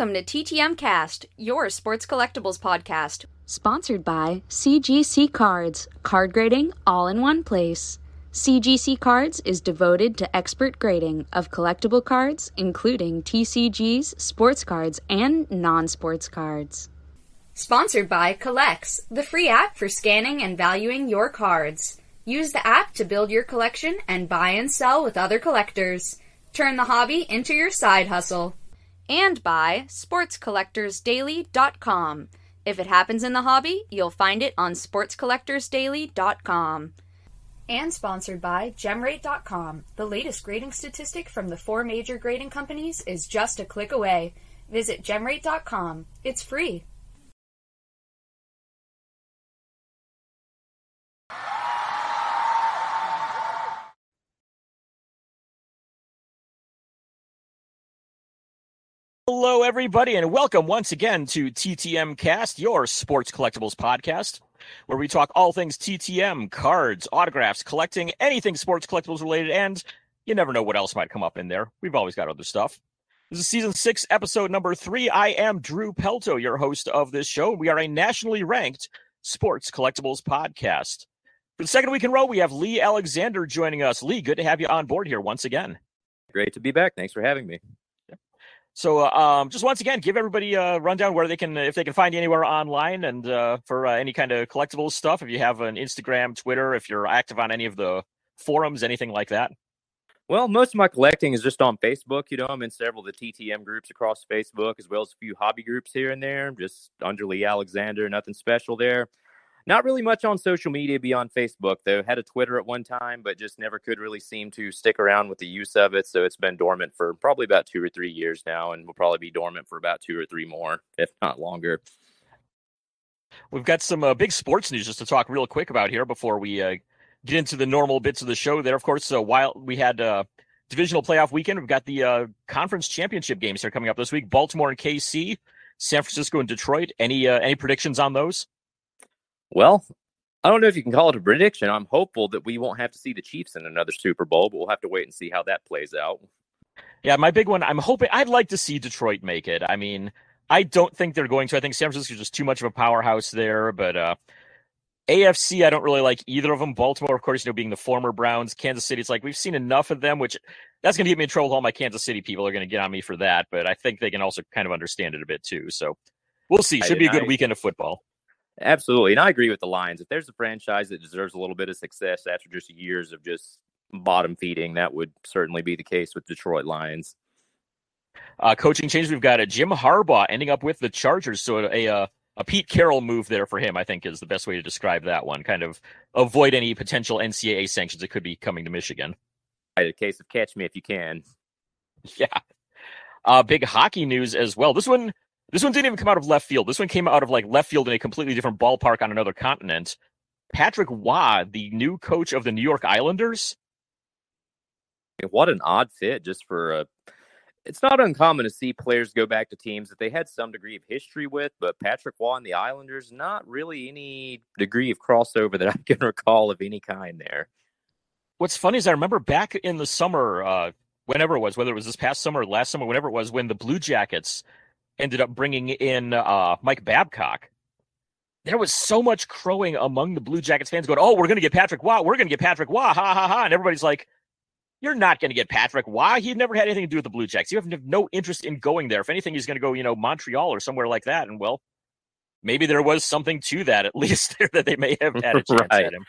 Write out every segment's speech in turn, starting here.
Welcome to TTM Cast, your sports collectibles podcast. Sponsored by CGC Cards, card grading all in one place. CGC Cards is devoted to expert grading of collectible cards, including TCGs, sports cards, and non sports cards. Sponsored by CollX, the free app for scanning and valuing your cards. Use the app to build your collection and buy and sell with other collectors. Turn the hobby into your side hustle and by sportscollectorsdaily.com. If it happens in the hobby, you'll find it on sportscollectorsdaily.com. And sponsored by gemrate.com. The latest grading statistic from the four major grading companies is just a click away. Visit gemrate.com. It's free. Hello, everybody, and welcome once again to TTM Cast, your sports collectibles podcast, where we talk all things TTM, cards, autographs, collecting, anything sports collectibles related, and you never know what else might come up in there. We've always got other stuff. This is season six, episode number three. I am Drew Pelto, your host of this show. We are a nationally ranked sports collectibles podcast. For the second week in a row, we have Lee Alexander joining us. Lee, good to have you on board here once again. Great to be back. Thanks for having me. So, uh, um, just once again, give everybody a rundown where they can, if they can find you anywhere online, and uh, for uh, any kind of collectibles stuff. If you have an Instagram, Twitter, if you're active on any of the forums, anything like that. Well, most of my collecting is just on Facebook. You know, I'm in several of the TTM groups across Facebook, as well as a few hobby groups here and there. Just under Lee Alexander, nothing special there. Not really much on social media beyond Facebook, though. Had a Twitter at one time, but just never could really seem to stick around with the use of it. So it's been dormant for probably about two or three years now, and will probably be dormant for about two or three more, if not longer. We've got some uh, big sports news just to talk real quick about here before we uh, get into the normal bits of the show. There, of course, so while we had uh, divisional playoff weekend, we've got the uh, conference championship games here coming up this week: Baltimore and KC, San Francisco and Detroit. Any uh, any predictions on those? Well, I don't know if you can call it a prediction. I'm hopeful that we won't have to see the Chiefs in another Super Bowl, but we'll have to wait and see how that plays out. Yeah, my big one. I'm hoping. I'd like to see Detroit make it. I mean, I don't think they're going to. I think San Francisco's just too much of a powerhouse there. But uh, AFC, I don't really like either of them. Baltimore, of course, you know, being the former Browns. Kansas City, it's like we've seen enough of them, which that's going to get me in trouble. All my Kansas City people are going to get on me for that. But I think they can also kind of understand it a bit too. So we'll see. Should be a good weekend of football. Absolutely. And I agree with the Lions. If there's a franchise that deserves a little bit of success after just years of just bottom feeding, that would certainly be the case with Detroit Lions. Uh, coaching change. We've got a Jim Harbaugh ending up with the Chargers. So a, a, a Pete Carroll move there for him, I think, is the best way to describe that one. Kind of avoid any potential NCAA sanctions that could be coming to Michigan. Right, A case of catch me if you can. Yeah. Uh, big hockey news as well. This one this one didn't even come out of left field. This one came out of like left field in a completely different ballpark on another continent. Patrick Roy, the new coach of the New York Islanders. What an odd fit just for a it's not uncommon to see players go back to teams that they had some degree of history with, but Patrick Roy and the Islanders, not really any degree of crossover that I can recall of any kind there. What's funny is I remember back in the summer, uh, whenever it was, whether it was this past summer or last summer, whenever it was, when the Blue Jackets ended up bringing in uh, Mike Babcock. There was so much crowing among the Blue Jackets fans going, "Oh, we're going to get Patrick Roy. We're going to get Patrick Roy. Ha ha ha!" And everybody's like, "You're not going to get Patrick Roy. He never had anything to do with the Blue Jackets. You have no interest in going there. If anything, he's going to go, you know, Montreal or somewhere like that." And well, maybe there was something to that at least there that they may have had a chance right. at him.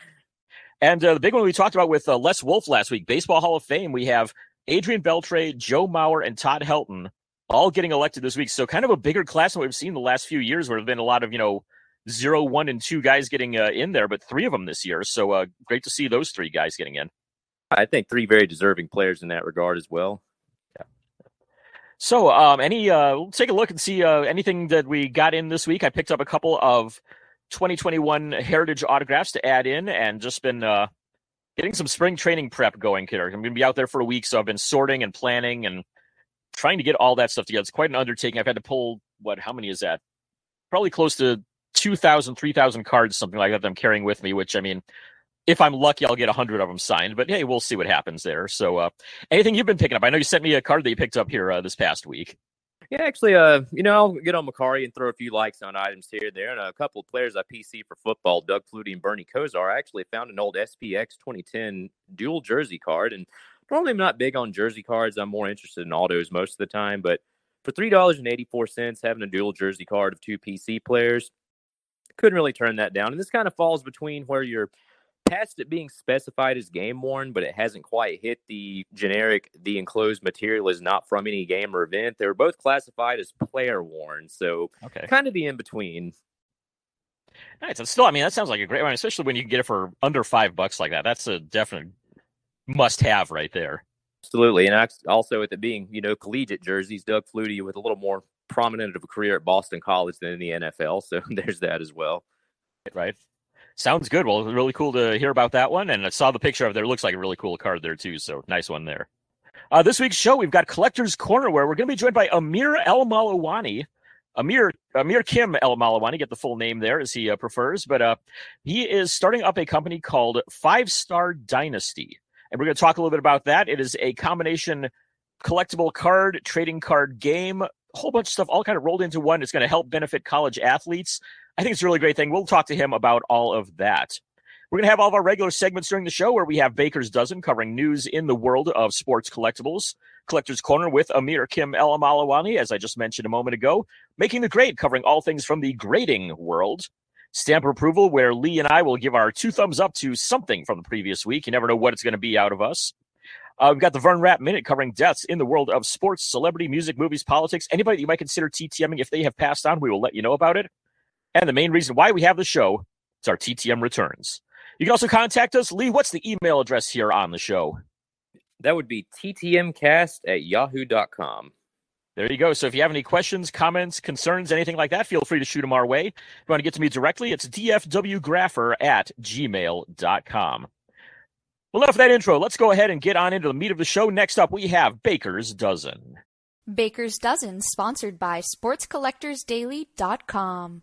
And uh, the big one we talked about with uh, Les Wolf last week, Baseball Hall of Fame, we have Adrian Beltre, Joe Mauer, and Todd Helton all getting elected this week. So kind of a bigger class than we've seen the last few years, where there've been a lot of you know zero, one, and two guys getting uh, in there, but three of them this year. So uh, great to see those three guys getting in. I think three very deserving players in that regard as well. Yeah. So, um, any uh, we'll take a look and see uh, anything that we got in this week. I picked up a couple of 2021 Heritage autographs to add in, and just been uh, getting some spring training prep going here. I'm going to be out there for a week, so I've been sorting and planning and trying to get all that stuff together. It's quite an undertaking. I've had to pull what? How many is that? Probably close to 2,000, 3,000 cards, something like that. That I'm carrying with me. Which I mean, if I'm lucky, I'll get a hundred of them signed. But hey, we'll see what happens there. So, uh, anything you've been picking up? I know you sent me a card that you picked up here uh, this past week. Yeah, actually, uh, you know, I'll get on Mercari and throw a few likes on items here and there. And a couple of players I PC for football, Doug Flutie and Bernie Kosar, I actually found an old SPX 2010 dual jersey card. And normally I'm not big on jersey cards. I'm more interested in autos most of the time. But for $3.84, having a dual jersey card of two PC players, couldn't really turn that down. And this kind of falls between where you're – past it being specified as game worn, but it hasn't quite hit the generic, the enclosed material is not from any game or event. They were both classified as player worn. So okay. kind of the in between. Nice. And still, I mean, that sounds like a great one, especially when you get it for under five bucks like that. That's a definite must have right there. Absolutely. And also with it being, you know, collegiate jerseys, Doug Flutie with a little more prominent of a career at Boston College than in the NFL. So there's that as well. Right. Sounds good. Well, really cool to hear about that one. And I saw the picture of there. It looks like a really cool card there, too. So nice one there. Uh, this week's show, we've got Collector's Corner, where we're going to be joined by Ameer El Malawani. Ameer Ameer Kim El-Mallawany, get the full name there as he uh, prefers, but uh, he is starting up a company called Five Star Dynasty, and we're going to talk a little bit about that. It is a combination collectible card, trading card game, a whole bunch of stuff, all kind of rolled into one. It's going to help benefit college athletes. I think it's a really great thing. We'll talk to him about all of that. We're going to have all of our regular segments during the show where we have Baker's Dozen covering news in the world of sports collectibles. Collector's Corner with Ameer Kim El-Mallawany, as I just mentioned a moment ago. Making the Grade, covering all things from the grading world. Stamp approval, where Lee and I will give our two thumbs up to something from the previous week. You never know what it's going to be out of us. Uh, we've got the Vern Rapp Minute covering deaths in the world of sports, celebrity, music, movies, politics. Anybody that you might consider TTMing if they have passed on, we will let you know about it. And the main reason why we have the show is our TTM returns. You can also contact us. Lee, what's the email address here on the show? That would be ttmcast at yahoo.com. There you go. So if you have any questions, comments, concerns, anything like that, feel free to shoot them our way. If you want to get to me directly, it's dfwgrapher at gmail.com. Well, enough of that intro. Let's go ahead and get on into the meat of the show. Next up, we have Baker's Dozen. Baker's Dozen, sponsored by SportsCollectorsDaily.com.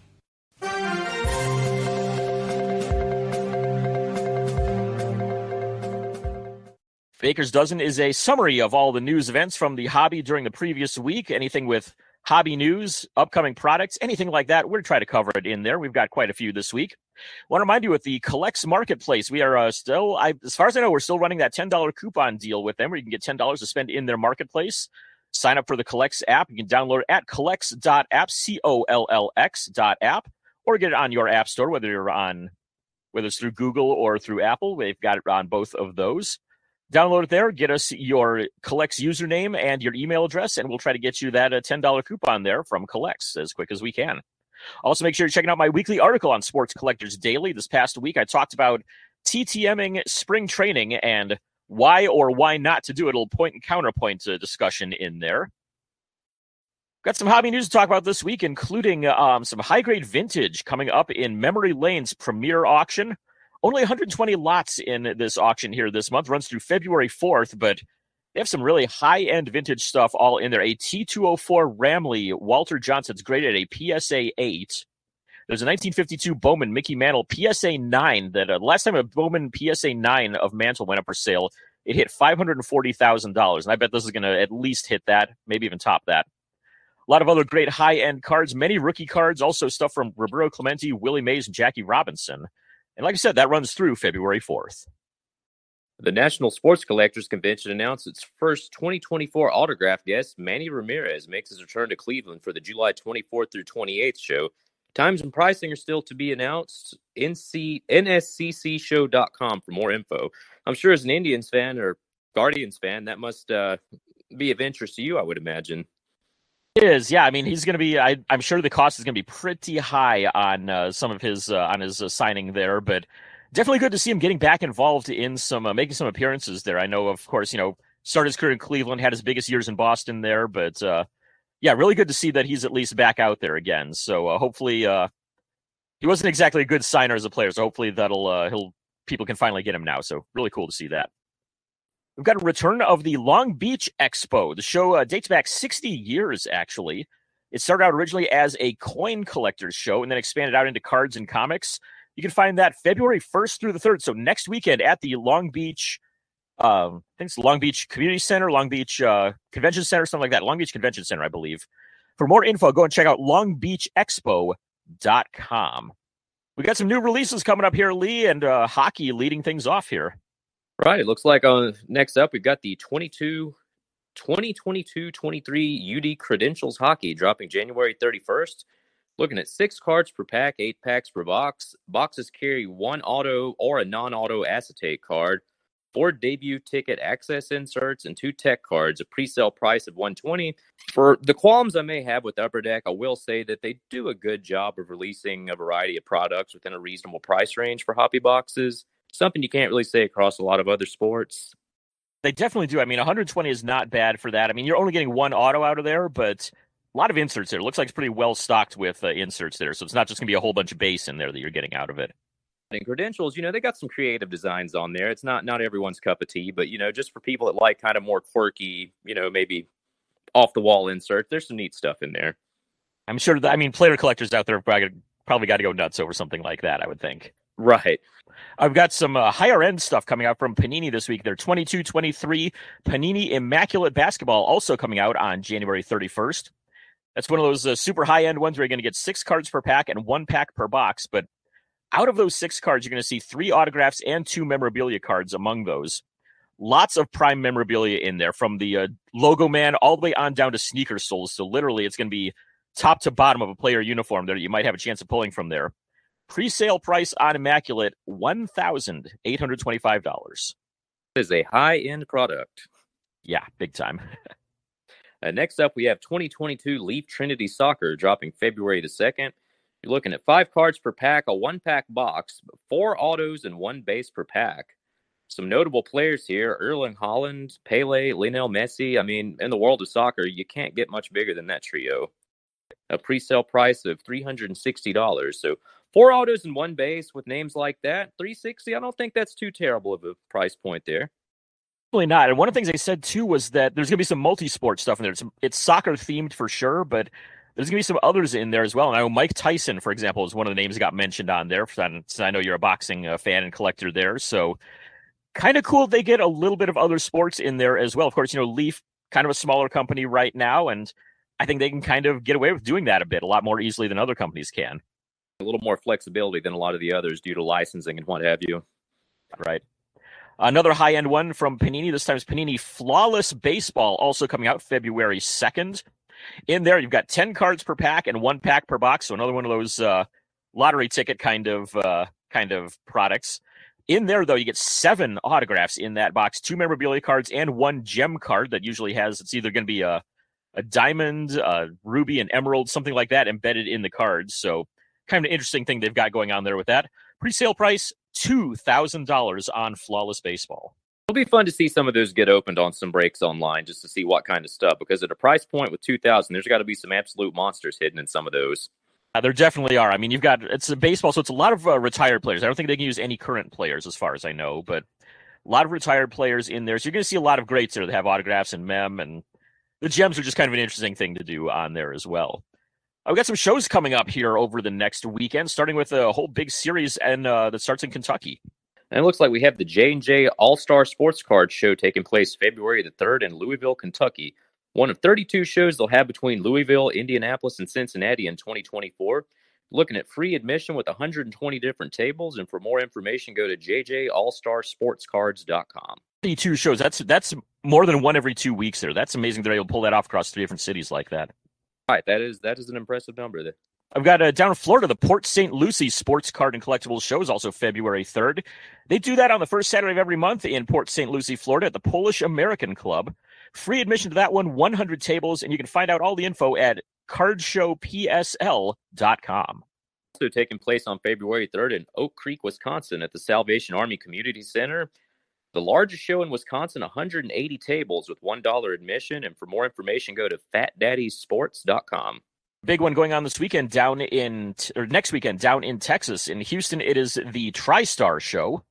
Baker's Dozen is a summary of all the news events from the hobby during the previous week. Anything with hobby news, upcoming products, anything like that, we're going to cover it in there. We've got quite a few this week. I want to remind you with the CollX Marketplace, we are uh, still, I, as far as I know, we're still running that $10 coupon deal with them where you can get $10 to spend in their marketplace. Sign up for the CollX app. You can download it at collx.app, C O L L X dot app, or get it on your app store, whether you're on, whether it's through Google or through Apple. They've got it on both of those. Download it there. Get us your CollX username and your email address, and we'll try to get you that uh, $10 coupon there from CollX as quick as we can. Also, make sure you're checking out my weekly article on Sports Collectors Daily. This past week, I talked about TTMing spring training and why or why not to do it. A little point and counterpoint uh, discussion in there. Got some hobby news to talk about this week, including um, some high grade vintage coming up in Memory Lane's premier auction. Only 120 lots in this auction here this month. Runs through February 4th, but they have some really high end vintage stuff all in there. A T204 Ramly Walter Johnson's graded a PSA 8. There's a 1952 Bowman Mickey Mantle PSA 9 that uh, last time a Bowman PSA 9 of Mantle went up for sale, it hit $540,000. And I bet this is going to at least hit that, maybe even top that. Lot of other great high end cards, many rookie cards, also stuff from Roberto Clemente, Willie Mays, and Jackie Robinson. And like I said, that runs through February 4th. The National Sports Collectors Convention announced its first 2024 autograph guest. Manny Ramirez makes his return to Cleveland for the July 24th through 28th show. Times and pricing are still to be announced. NC, NSCCshow.com for more info. I'm sure as an Indians fan or Guardians fan, that must uh, be of interest to you, I would imagine is yeah i mean he's going to be I, am sure the cost is going to be pretty high on uh, some of his uh, on his uh, signing there but definitely good to see him getting back involved in some uh, making some appearances there i know of course you know started his career in cleveland had his biggest years in boston there but uh, yeah, really good to see that he's at least back out there again. So uh, hopefully, he wasn't exactly a good signer as a player. So hopefully that'll he'll people can finally get him now. So really cool to see that. We've got a return of the Long Beach Expo. The show uh, dates back 60 years, actually. It started out originally as a coin collector's show and then expanded out into cards and comics. You can find that February 1st through the 3rd. So next weekend at the Long Beach, um, I think it's Long Beach Community Center, Long Beach uh, Convention Center, something like that. Long Beach Convention Center, I believe. For more info, go and check out longbeachexpo.com. We got some new releases coming up here, Lee, and uh, hockey leading things off here. Right. It looks like on uh, next up, we've got the 22 2022 23 UD Credentials Hockey dropping January 31st. Looking at six cards per pack, eight packs per box. Boxes carry one auto or a non auto acetate card, four debut ticket access inserts, and two tech cards, a pre sale price of 120 For the qualms I may have with Upper Deck, I will say that they do a good job of releasing a variety of products within a reasonable price range for hobby boxes. Something you can't really say across a lot of other sports. They definitely do. I mean, 120 is not bad for that. I mean, you're only getting one auto out of there, but a lot of inserts there. It looks like it's pretty well stocked with uh, inserts there. So it's not just going to be a whole bunch of base in there that you're getting out of it. And credentials, you know, they got some creative designs on there. It's not not everyone's cup of tea, but you know, just for people that like kind of more quirky, you know, maybe off the wall insert, there's some neat stuff in there. I'm sure that I mean player collectors out there probably, probably got to go nuts over something like that, I would think. Right. I've got some uh, higher end stuff coming out from Panini this week. They're 22 23 Panini Immaculate Basketball also coming out on January 31st. That's one of those uh, super high end ones where you're going to get six cards per pack and one pack per box. But out of those six cards, you're going to see three autographs and two memorabilia cards among those. Lots of prime memorabilia in there from the uh, logo man all the way on down to sneaker soles. So literally, it's going to be top to bottom of a player uniform that you might have a chance of pulling from there. Pre-sale price on Immaculate one thousand eight hundred twenty-five dollars. Is a high-end product. Yeah, big time. uh, next up, we have 2022 Leaf Trinity Soccer dropping February the second. You're looking at five cards per pack, a one-pack box, four autos, and one base per pack. Some notable players here: Erling Haaland, Pele, Lionel Messi. I mean, in the world of soccer, you can't get much bigger than that trio. A pre-sale price of three hundred and sixty dollars. So Four autos and one base with names like that, 360. I don't think that's too terrible of a price point there. Really not. And one of the things they said too was that there's going to be some multi-sport stuff in there. It's, it's soccer themed for sure, but there's going to be some others in there as well. And I know Mike Tyson, for example, is one of the names that got mentioned on there. So I know you're a boxing uh, fan and collector there. So kind of cool they get a little bit of other sports in there as well. Of course, you know, Leaf, kind of a smaller company right now. And I think they can kind of get away with doing that a bit, a lot more easily than other companies can a little more flexibility than a lot of the others due to licensing and what have you. Right. Another high end one from Panini. This time is Panini Flawless Baseball, also coming out February 2nd. In there, you've got 10 cards per pack and one pack per box. So another one of those uh, lottery ticket kind of uh, kind of products. In there, though, you get seven autographs in that box, two memorabilia cards, and one gem card that usually has it's either going to be a a diamond, a ruby, an emerald, something like that embedded in the cards. So kind of an interesting thing they've got going on there with that. Pre-sale price two thousand dollars on Flawless Baseball. It'll be fun to see some of those get opened on some breaks online just to see what kind of stuff. Because at a price point with two thousand, there's got to be some absolute monsters hidden in some of those. Uh, there definitely are. I mean, you've got it's a baseball, so it's a lot of uh, retired players. I don't think they can use any current players, as far as I know, but a lot of retired players in there. So you're going to see a lot of greats there that have autographs and mem, and the gems are just kind of an interesting thing to do on there as well. I've got some shows coming up here over the next weekend, starting with a whole big series and uh, that starts in Kentucky. And it looks like we have the J and J All Star Sports Card Show taking place February the third in Louisville, Kentucky. One of 32 shows they'll have between Louisville, Indianapolis, and Cincinnati in 2024. Looking at free admission with 120 different tables, and for more information, go to jjallstarsportscards.com. 32 shows. That's that's more than one every two weeks. There. That's amazing. They're able to pull that off across three different cities like that right. That is that is an impressive number. There. I've got uh, down in Florida, the Port St. Lucie Sports Card and Collectibles Show is also February 3rd. They do that on the first Saturday of every month in Port St. Lucie, Florida at the Polish American Club. Free admission to that one, 100 tables, and you can find out all the info at cardshowpsl.com. Also taking place on February 3rd in Oak Creek, Wisconsin at the Salvation Army Community Center. The largest show in Wisconsin, 180 tables with $1 admission. And for more information, go to fatdaddysports.com. Big one going on this weekend down in, or next weekend down in Texas. In Houston, it is the TriStar show.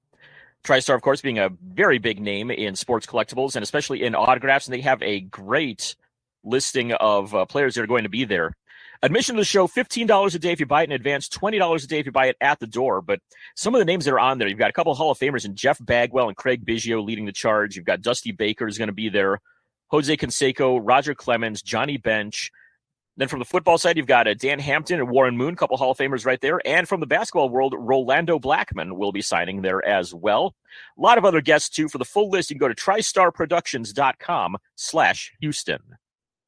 TriStar, of course, being a very big name in sports collectibles and especially in autographs. And they have a great listing of uh, players that are going to be there. Admission to the show, $15 a day if you buy it in advance, $20 a day if you buy it at the door. But some of the names that are on there, you've got a couple of Hall of Famers and Jeff Bagwell and Craig Biggio leading the charge. You've got Dusty Baker is going to be there, Jose Canseco, Roger Clemens, Johnny Bench. Then from the football side, you've got uh, Dan Hampton and Warren Moon, couple Hall of Famers right there. And from the basketball world, Rolando Blackman will be signing there as well. A lot of other guests too. For the full list, you can go to tristarproductions.com slash Houston.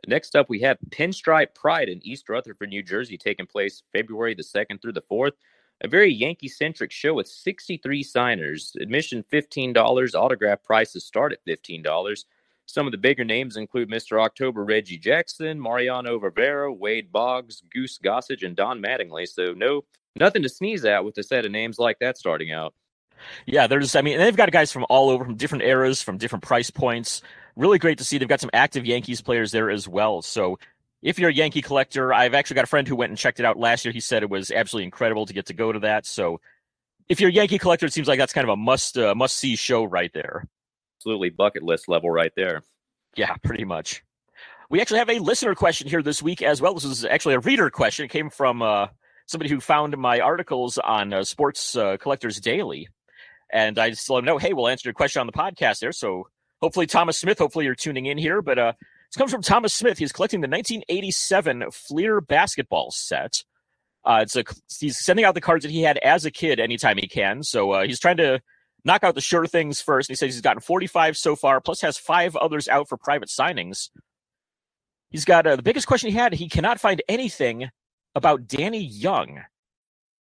Next up, we have Pinstripe Pride in East Rutherford, New Jersey, taking place February the 2nd through the 4th. A very Yankee centric show with 63 signers. Admission $15. Autograph prices start at $15. Some of the bigger names include Mr. October Reggie Jackson, Mariano Rivera, Wade Boggs, Goose Gossage, and Don Mattingly. So, no, nothing to sneeze at with a set of names like that starting out. Yeah, there's, I mean, they've got guys from all over, from different eras, from different price points really great to see. They've got some active Yankees players there as well. So if you're a Yankee collector, I've actually got a friend who went and checked it out last year. He said it was absolutely incredible to get to go to that. So if you're a Yankee collector, it seems like that's kind of a must uh, must see show right there. Absolutely bucket list level right there. Yeah, pretty much. We actually have a listener question here this week as well. This is actually a reader question. It came from uh, somebody who found my articles on uh, Sports uh, Collectors Daily. And I just let him know, hey, we'll answer your question on the podcast there. So hopefully Thomas Smith. Hopefully you're tuning in here, but uh, this comes from Thomas Smith. He's collecting the 1987 Fleer basketball set. Uh, it's a he's sending out the cards that he had as a kid anytime he can. So uh, he's trying to knock out the sure things first. He says he's gotten 45 so far, plus has five others out for private signings. He's got uh, the biggest question he had. He cannot find anything about Danny Young.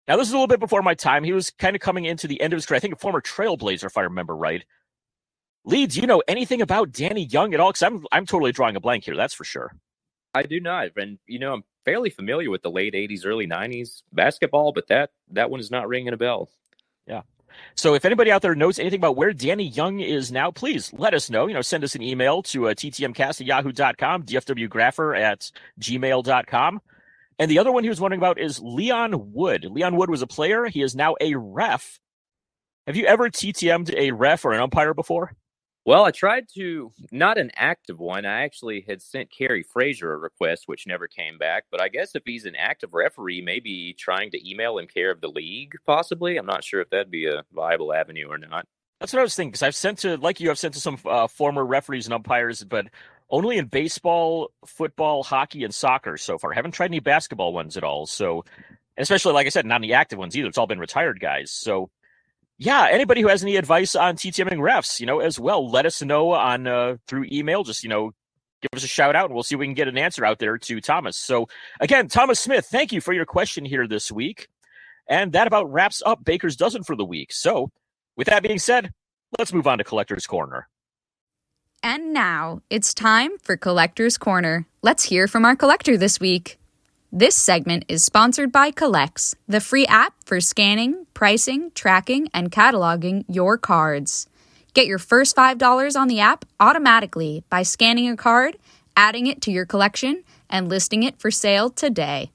Now, this is a little bit before my time. He was kind of coming into the end of his career. I think a former Trailblazer, if I remember right. Lee, do you know anything about Danny Young at all? Because I'm I'm totally drawing a blank here. That's for sure. I do not, and you know I'm fairly familiar with the late '80s, early '90s basketball, but that that one is not ringing a bell. Yeah. So if anybody out there knows anything about where Danny Young is now, please let us know. You know, send us an email to uh, ttmcast at yahoo.com, dfwgrapher at gmail.com. And the other one he was wondering about is Leon Wood. Leon Wood was a player. He is now a ref. Have you ever TTM'd a ref or an umpire before? Well, I tried to not an active one. I actually had sent Kerry Frazier a request, which never came back. But I guess if he's an active referee, maybe trying to email him care of the league, possibly. I'm not sure if that'd be a viable avenue or not. That's what I was thinking. Because I've sent to, like you, I've sent to some uh, former referees and umpires, but only in baseball, football, hockey, and soccer so far. I haven't tried any basketball ones at all. So, especially like I said, not any active ones either. It's all been retired guys. So yeah, anybody who has any advice on TTMing refs, you know, as well, let us know on uh, through email. Just you know, give us a shout out, and we'll see if we can get an answer out there to Thomas. So again, Thomas Smith, thank you for your question here this week, and that about wraps up Baker's dozen for the week. So, with that being said, let's move on to Collector's Corner. And now it's time for Collector's Corner. Let's hear from our collector this week. This segment is sponsored by CollX, the free app for scanning, pricing, tracking, and cataloging your cards. Get your first $5 on the app automatically by scanning a card, adding it to your collection, and listing it for sale today.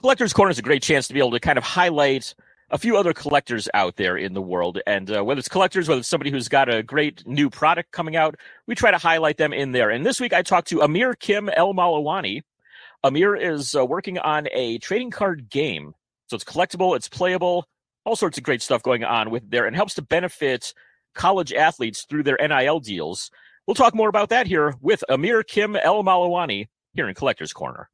Collector's Corner is a great chance to be able to kind of highlight a few other collectors out there in the world. And uh, whether it's collectors, whether it's somebody who's got a great new product coming out, we try to highlight them in there. And this week I talked to Ameer Kim El-Mallawany Ameer is uh, working on a trading card game. So it's collectible, it's playable, all sorts of great stuff going on with there and helps to benefit college athletes through their NIL deals. We'll talk more about that here with Ameer Kim El-Mallawany here in Collector's Corner.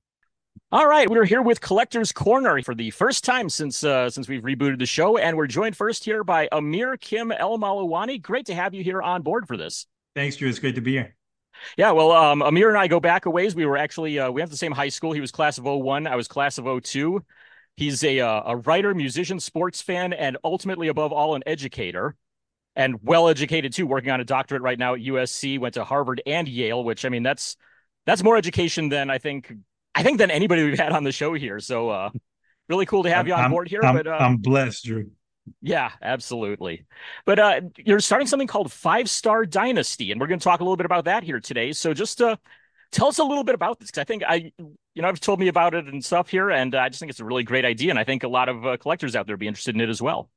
All right, we're here with Collector's Corner for the first time since uh, since we've rebooted the show, and we're joined first here by Ameer Kim El-Mallawany. Great to have you here on board for this. Thanks, Drew. It's great to be here. Yeah, well, um, Ameer and I go back a ways. We were actually uh, we have the same high school. He was class of 01. I was class of 02. He's a uh, a writer, musician, sports fan, and ultimately, above all, an educator, and well educated too. Working on a doctorate right now at USC. Went to Harvard and Yale, which I mean that's that's more education than I think I think than anybody we've had on the show here. So uh, really cool to have you on I'm, board here. I'm, but uh, I'm blessed, Drew. Yeah, absolutely. But uh, you're starting something called Five Star Dynasty, and we're going to talk a little bit about that here today. So just uh, tell us a little bit about this, because I think I, you know, I've told me about it and stuff here, and I just think it's a really great idea, and I think a lot of uh, collectors out there would be interested in it as well.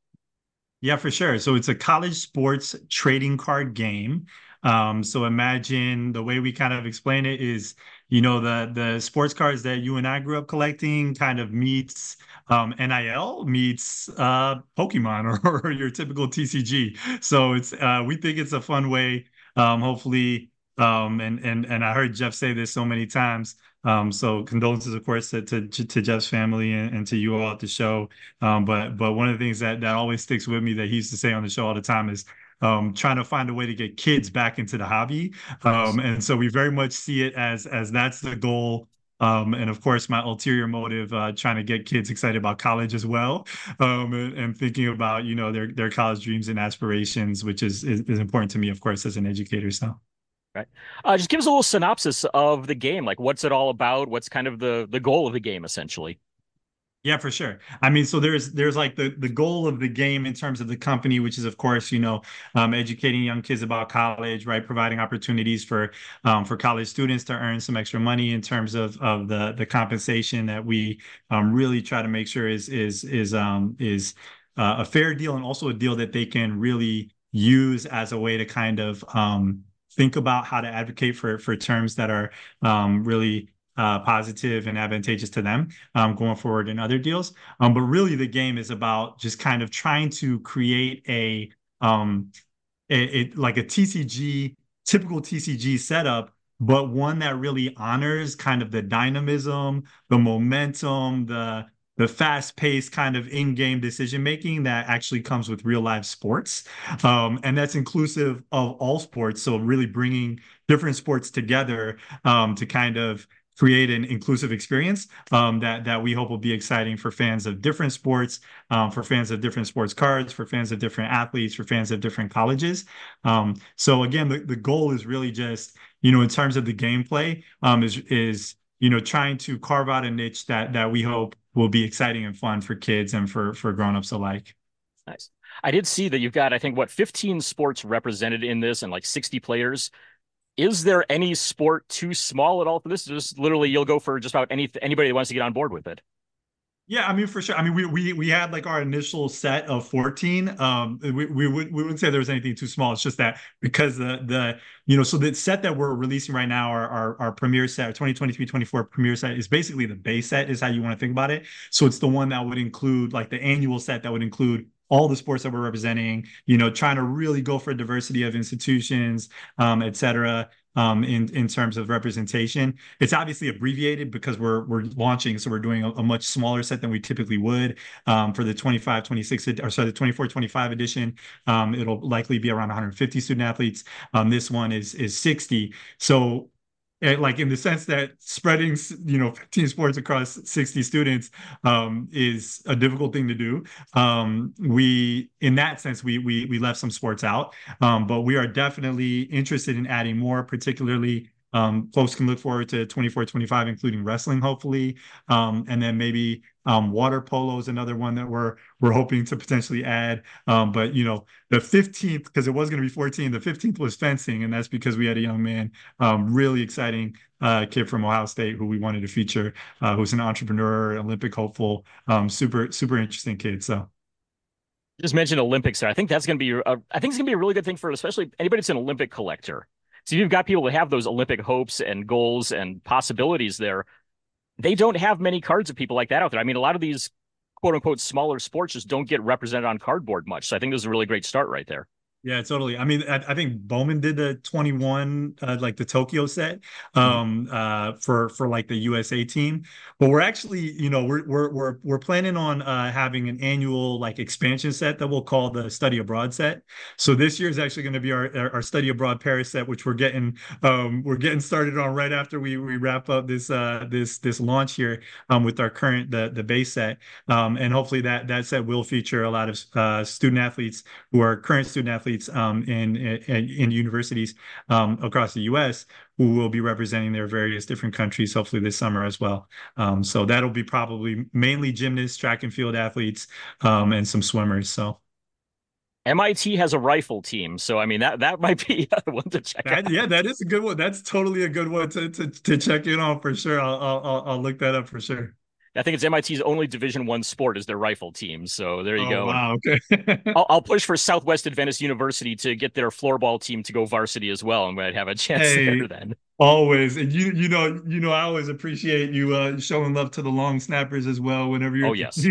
Yeah, for sure. So it's a college sports trading card game. Um, so imagine the way we kind of explain it is, you know, the the sports cards that you and I grew up collecting kind of meets um, NIL meets uh, Pokemon or, or, your typical TCG. So it's uh, we think it's a fun way. Um, hopefully, um, and and and I heard Jeff say this so many times. Um, so condolences, of course, to, to, to Jeff's family and, and, to you all at the show. Um, but but one of the things that that always sticks with me that he used to say on the show all the time is um, trying to find a way to get kids back into the hobby. Um, and so we very much see it as as that's the goal. Um, and of course, my ulterior motive, uh, trying to get kids excited about college as well, um, and, and, thinking about you know their their college dreams and aspirations, which is, is, is important to me, of course, as an educator. So. Right. Uh, just give us a little synopsis of the game. Like, what's it all about? What's kind of the the goal of the game, essentially? Yeah, for sure. I mean, so there's there's like the the goal of the game in terms of the company, which is of course, you know, um, educating young kids about college, right? Providing opportunities for um, for college students to earn some extra money in terms of of the the compensation that we um, really try to make sure is is is um is uh, a fair deal and also a deal that they can really use as a way to kind of um, think about how to advocate for for terms that are um, really positive and advantageous to them um, going forward in other deals. Um, but really, the game is about just kind of trying to create a, um, like a TCG typical TCG setup but one that really honors kind of the dynamism, the momentum, the the fast-paced kind of in-game decision making that actually comes with real life sports, and that's inclusive of all sports. So really bringing different sports together to kind of create an inclusive experience um, that that we hope will be exciting for fans of different sports, um, for fans of different sports cards, for fans of different athletes, for fans of different colleges. Um, so again, the, the goal is really just you know in terms of the gameplay um, is is you know trying to carve out a niche that that we hope will be exciting and fun for kids and for for grown-ups alike. Nice. I did see that you've got, I think, what 15 sports represented in this and like 60 players is there any sport too small at all for this? Just literally, you'll go for just about any anybody that wants to get on board with it. Yeah, I mean for sure. I mean we we we had like our initial set of 14. Um we we would we wouldn't say there was anything too small. It's just that because the the you know so the set that we're releasing right now our our, our premiere set our 2023-24 premiere set is basically the base set is how you want to think about it. So it's the one that would include like the annual set that would include all the sports that we're representing, you know, trying to really go for diversity of institutions, um, et cetera, um, in in terms of representation. It's obviously abbreviated because we're we're launching, so we're doing a, a much smaller set than we typically would um, for the 25, 26, or sorry, the 24, 25 edition. Um, it'll likely be around 150 student athletes. Um, this one is is 60. So like in the sense that spreading you know 15 sports across 60 students um, is a difficult thing to do. Um, we in that sense we we, we left some sports out um, but we are definitely interested in adding more particularly um, folks can look forward to 24 25 including wrestling hopefully um, and then maybe um, water polo is another one that we're we're hoping to potentially add um, but you know the 15th because it was going to be 14 the 15th was fencing and that's because we had a young man um, really exciting uh, kid from ohio state who we wanted to feature uh, who's an entrepreneur olympic hopeful um, super super interesting kid so just mentioned Olympics there. I think that's going to be, a, I think it's going to be a really good thing for especially anybody that's an Olympic collector. So you've got people that have those Olympic hopes and goals and possibilities there. They don't have many cards of people like that out there. I mean, a lot of these quote unquote smaller sports just don't get represented on cardboard much. So I think this is a really great start right there. Yeah, totally. I mean, I, I, think Bowman did the 21, uh, like the Tokyo set, mm-hmm. um, uh, for for like the USA team. But we're actually, you know, we're we're we're we're planning on uh, having an annual like expansion set that we'll call the Study Abroad set. So this year is actually going to be our, our, our Study Abroad Paris set, which we're getting um we're getting started on right after we we wrap up this uh this this launch here um with our current the the base set um and hopefully that that set will feature a lot of uh student athletes who are current student athletes athletes um, in, in, in universities um, across the U.S. who will be representing their various different countries, hopefully this summer as well. Um, so that'll be probably mainly gymnasts, track and field athletes, um, and some swimmers. So. MIT has a rifle team, so I mean that that might be one to check that, out. Yeah, that is a good one. That's totally a good one to to, to check in on for sure. I'll, I'll I'll look that up for sure. I think it's MIT's only Division One sport is their rifle team. So there you oh, go. Wow. Okay. I'll, I'll, push for Southwest Adventist University to get their floorball team to go varsity as well, and we might have a chance hey, there then. Always, and you you know you know I always appreciate you uh, showing love to the long snappers as well. Whenever you're oh yes,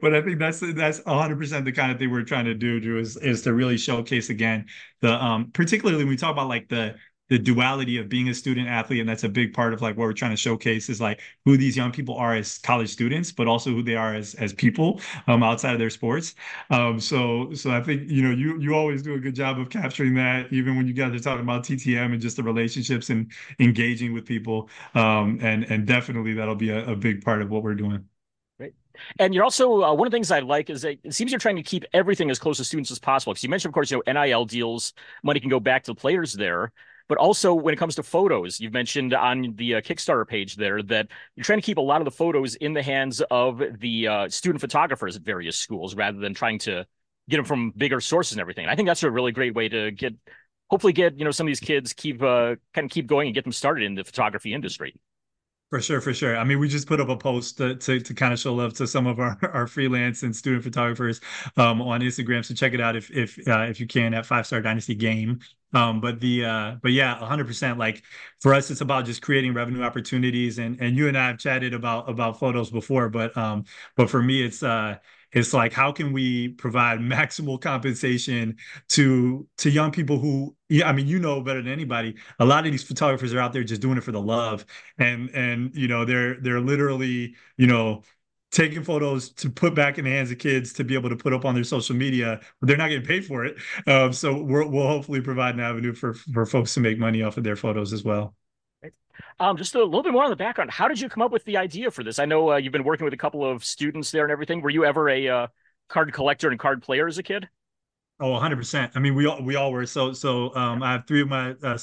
but I think that's that's 100 percent the kind of thing we're trying to do, Drew, is is to really showcase again the um particularly when we talk about like the the duality of being a student athlete and that's a big part of like what we're trying to showcase is like who these young people are as college students but also who they are as as people um, outside of their sports um, so so i think you know you you always do a good job of capturing that even when you guys are talking about ttm and just the relationships and engaging with people um, and and definitely that'll be a, a big part of what we're doing Great. And you're also uh, one of the things I like is that it seems you're trying to keep everything as close to students as possible. Because you mentioned, of course, you know, NIL deals, money can go back to the players there but also when it comes to photos, you've mentioned on the uh, Kickstarter page there that you're trying to keep a lot of the photos in the hands of the uh, student photographers at various schools rather than trying to get them from bigger sources and everything. I think that's a really great way to get, hopefully, get you know some of these kids keep uh, kind of keep going and get them started in the photography industry. For sure, for sure. I mean, we just put up a post to, to, to, kind of show love to some of our, our freelance and student photographers um, on Instagram. So check it out if if uh, if you can at Five Star Dynasty Game. Um, but the uh, but yeah, hundred percent. Like for us, it's about just creating revenue opportunities. And and you and I have chatted about about photos before, but um, but for me, it's uh, it's like how can we provide maximal compensation to to young people who yeah, I mean, you know better than anybody. A lot of these photographers are out there just doing it for the love, and and you know they're they're literally you know taking photos to put back in the hands of kids to be able to put up on their social media, but they're not getting paid for it. Um, so we will hopefully provide an avenue for for folks to make money off of their photos as well. Um, just a little bit more on the background. How did you come up with the idea for this? I know uh, you've been working with a couple of students there and everything. Were you ever a uh, card collector and card player as a kid? Oh, 100%. I mean, we all we all were. So so um, I have three of my uh,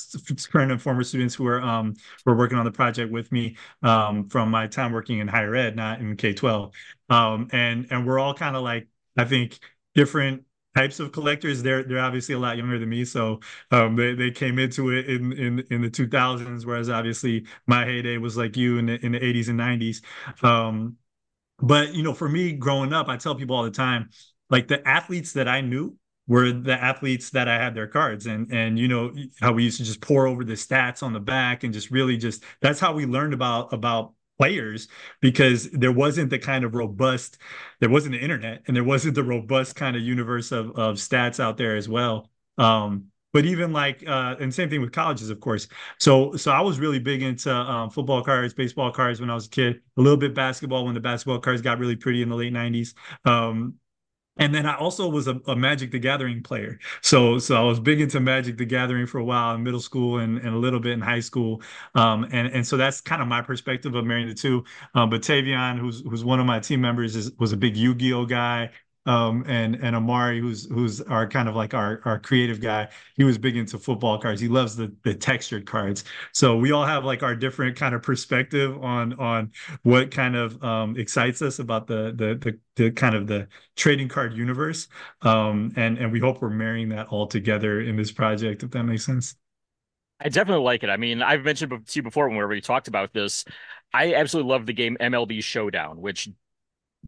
current and former students who are um were working on the project with me um from my time working in higher ed, not in K-12. Um and and we're all kind of like I think different types of collectors. They're they're obviously a lot younger than me, so um, they they came into it in in in the 2000s, whereas obviously my heyday was like you in the in the 80s and 90s. Um, but you know, for me growing up, I tell people all the time, like the athletes that I knew were the athletes that I had their cards and and you know how we used to just pour over the stats on the back and just really just that's how we learned about about players because there wasn't the kind of robust there wasn't the internet and there wasn't the robust kind of universe of of stats out there as well. Um but even like uh and same thing with colleges of course. So so i was really big into um, football cards baseball cards when i was a kid a little bit basketball when the basketball cards got really pretty in the late 90s um and then I also was a, a, Magic the Gathering player. So so I was big into Magic the Gathering for a while in middle school and, and a little bit in high school. Um, and and so that's kind of my perspective of marrying the two. Um, but Tavion, who's who's one of my team members, is was a big Yu-Gi-Oh guy um, and and Amari, who's who's our kind of like our our creative guy, he was big into football cards. He loves the the textured cards. So we all have like our different kind of perspective on on what kind of um, excites us about the, the the the kind of the trading card universe. Um, and and we hope we're marrying that all together in this project, if that makes sense. I definitely like it. I mean, I've mentioned to you before when we talked about this. I absolutely love the game MLB Showdown, which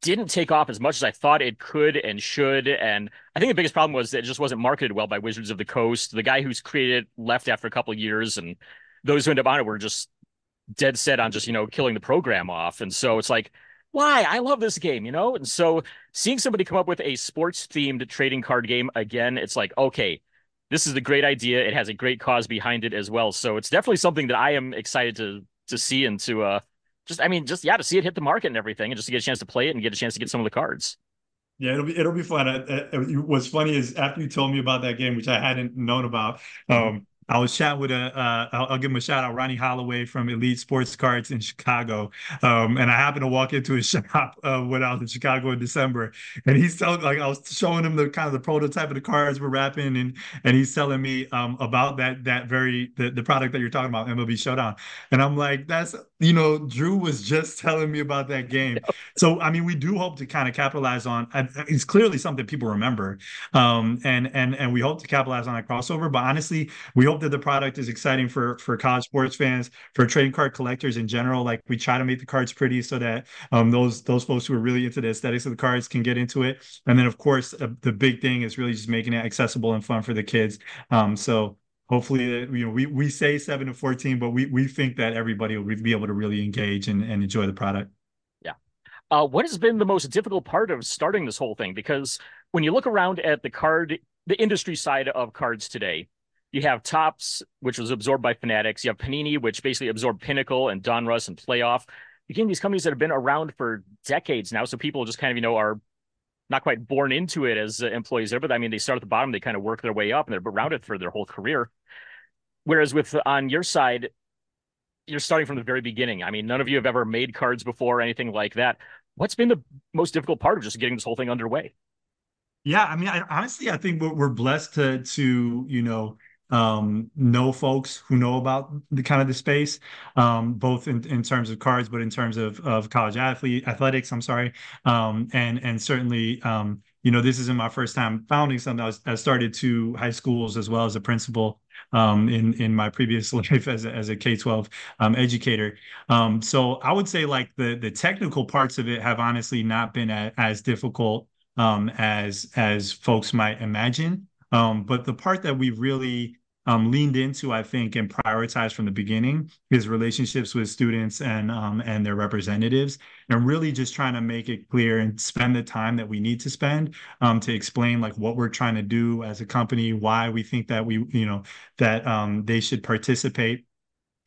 didn't take off as much as I thought it could and should. And I think the biggest problem was that it just wasn't marketed well by Wizards of the Coast. The guy who's created left after a couple years, and those who ended up on it were just dead set on just, you know, killing the program off. And so it's like, why? I love this game, you know? And so seeing somebody come up with a sports themed trading card game again, it's like, okay, this is a great idea. It has a great cause behind it as well. So it's definitely something that I am excited to to see and to uh just I mean, just yeah, to see it hit the market and everything, and just to get a chance to play it and get a chance to get some of the cards. Yeah, it'll be it'll be fun. I, I, what's funny is after you told me about that game, which I hadn't known about, um, I was chatting with a, uh, I'll, I'll, give him a shout out, Ronnie Holloway from Elite Sports Cards in Chicago. Um, and I happened to walk into his shop uh, when I was in Chicago in December, and he's telling, like, I was showing him the kind of the prototype of the cards we're wrapping, and and he's telling me um, about that that very the, the product that you're talking about, MLB Showdown, and I'm like, that's you know, Drew was just telling me about that game. So I mean, we do hope to kind of capitalize on. It's clearly something people remember, um, and and and we hope to capitalize on that crossover. But honestly, we hope that the product is exciting for for college sports fans, for trading card collectors in general. Like we try to make the cards pretty so that um, those those folks who are really into the aesthetics of the cards can get into it. And then of course, uh, the big thing is really just making it accessible and fun for the kids. Um, so hopefully uh, you know we we say 7 to 14 but we we think that everybody will be able to really engage and, and enjoy the product yeah uh, what has been the most difficult part of starting this whole thing because when you look around at the card the industry side of cards today you have Topps, which was absorbed by fanatics you have panini which basically absorbed pinnacle and donruss and playoff again these companies that have been around for decades now so people just kind of you know are not quite born into it as uh, employees there, but I mean, they start at the bottom, they kind of work their way up and they're around it for their whole career. Whereas with on your side, you're starting from the very beginning. I mean, none of you have ever made cards before or anything like that. What's been the most difficult part of just getting this whole thing underway? Yeah, I mean, I, honestly, I think we're, we're blessed to to you know um, know folks who know about the kind of the space, um, both in, in terms of cards, but in terms of of college athlete athletics. I'm sorry, um, and and certainly, um, you know, this isn't my first time founding something. I, was, I started two high schools as well as a principal um, in in my previous life as a, as a K twelve um, educator. Um, so I would say like the the technical parts of it have honestly not been a, as difficult um, as as folks might imagine. Um, but the part that we really um, leaned into, I think, and prioritized from the beginning is relationships with students and um, and their representatives, and really just trying to make it clear and spend the time that we need to spend um, to explain like what we're trying to do as a company, why we think that we, you know, that um, they should participate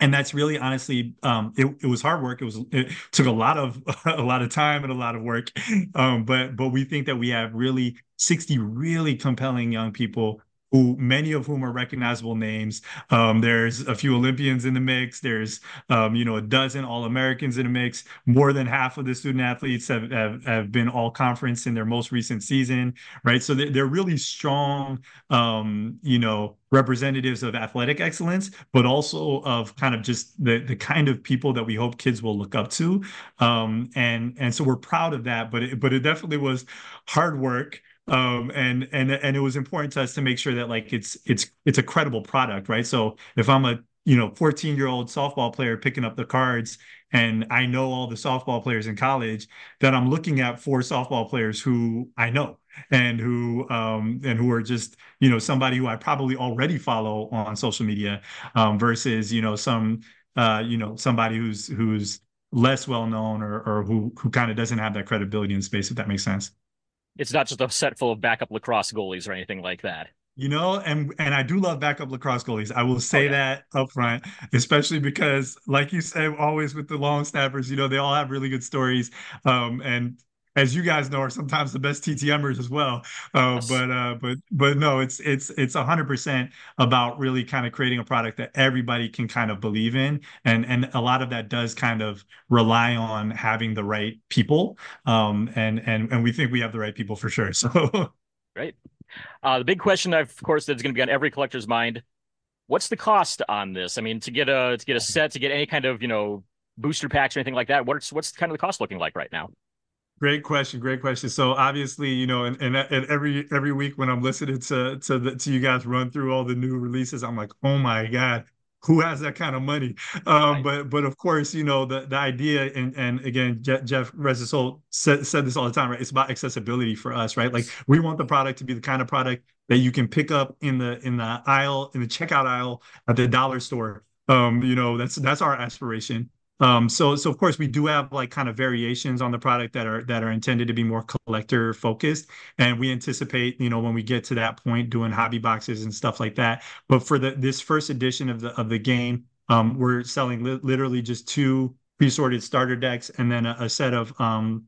and that's really honestly um, it, it was hard work. It was it took a lot of a lot of time and a lot of work. Um, but but we think that we have really 60 really compelling young people who many of whom are recognizable names. Um, there's a few Olympians in the mix. There's um, you know a dozen All Americans in the mix. More than half of the student athletes have have, have been All Conference in their most recent season, right? So they're, really strong, um, you know, representatives of athletic excellence, but also of kind of just the the kind of people that we hope kids will look up to. Um, and and so we're proud of that. But it, but it definitely was hard work um, and and and it was important to us to make sure that like it's it's it's a credible product, right? So if I'm a you know 14 year old softball player picking up the cards and I know all the softball players in college, that I'm looking at four softball players who I know and who um, and who are just you know somebody who I probably already follow on social media um, versus you know some uh, you know somebody who's who's less well known or or who who kind of doesn't have that credibility in space if that makes sense it's not just a set full of backup lacrosse goalies or anything like that. You know, and and I do love backup lacrosse goalies. I will say oh, yeah. that up front, especially because, like you said, always with the long snappers, you know, they all have really good stories. Um, and as you guys know, are sometimes the best TTMers as well. Uh, yes. But uh, but but no, it's it's it's hundred percent about really kind of creating a product that everybody can kind of believe in, and and a lot of that does kind of rely on having the right people. Um, and and and we think we have the right people for sure. So great. Uh, the big question, of course, that's going to be on every collector's mind: What's the cost on this? I mean, to get a to get a set, to get any kind of you know booster packs or anything like that, what's what's kind of the cost looking like right now? Great question, great question. So obviously, you know, and, and, and every every week when I'm listening to to the, to you guys run through all the new releases, I'm like, oh my god, who has that kind of money? Um, right. But but of course, you know, the the idea and and again, Jeff, Jeff said said this all the time, right? It's about accessibility for us, right? Like we want the product to be the kind of product that you can pick up in the in the aisle in the checkout aisle at the dollar store. Um, you know, that's that's our aspiration. Um, so, so of course we do have like kind of variations on the product that are that are intended to be more collector focused, and we anticipate, you know, when we get to that point, doing hobby boxes and stuff like that. But for the this first edition of the of the game, um, we're selling li- literally just two pre-sorted starter decks and then a, set of um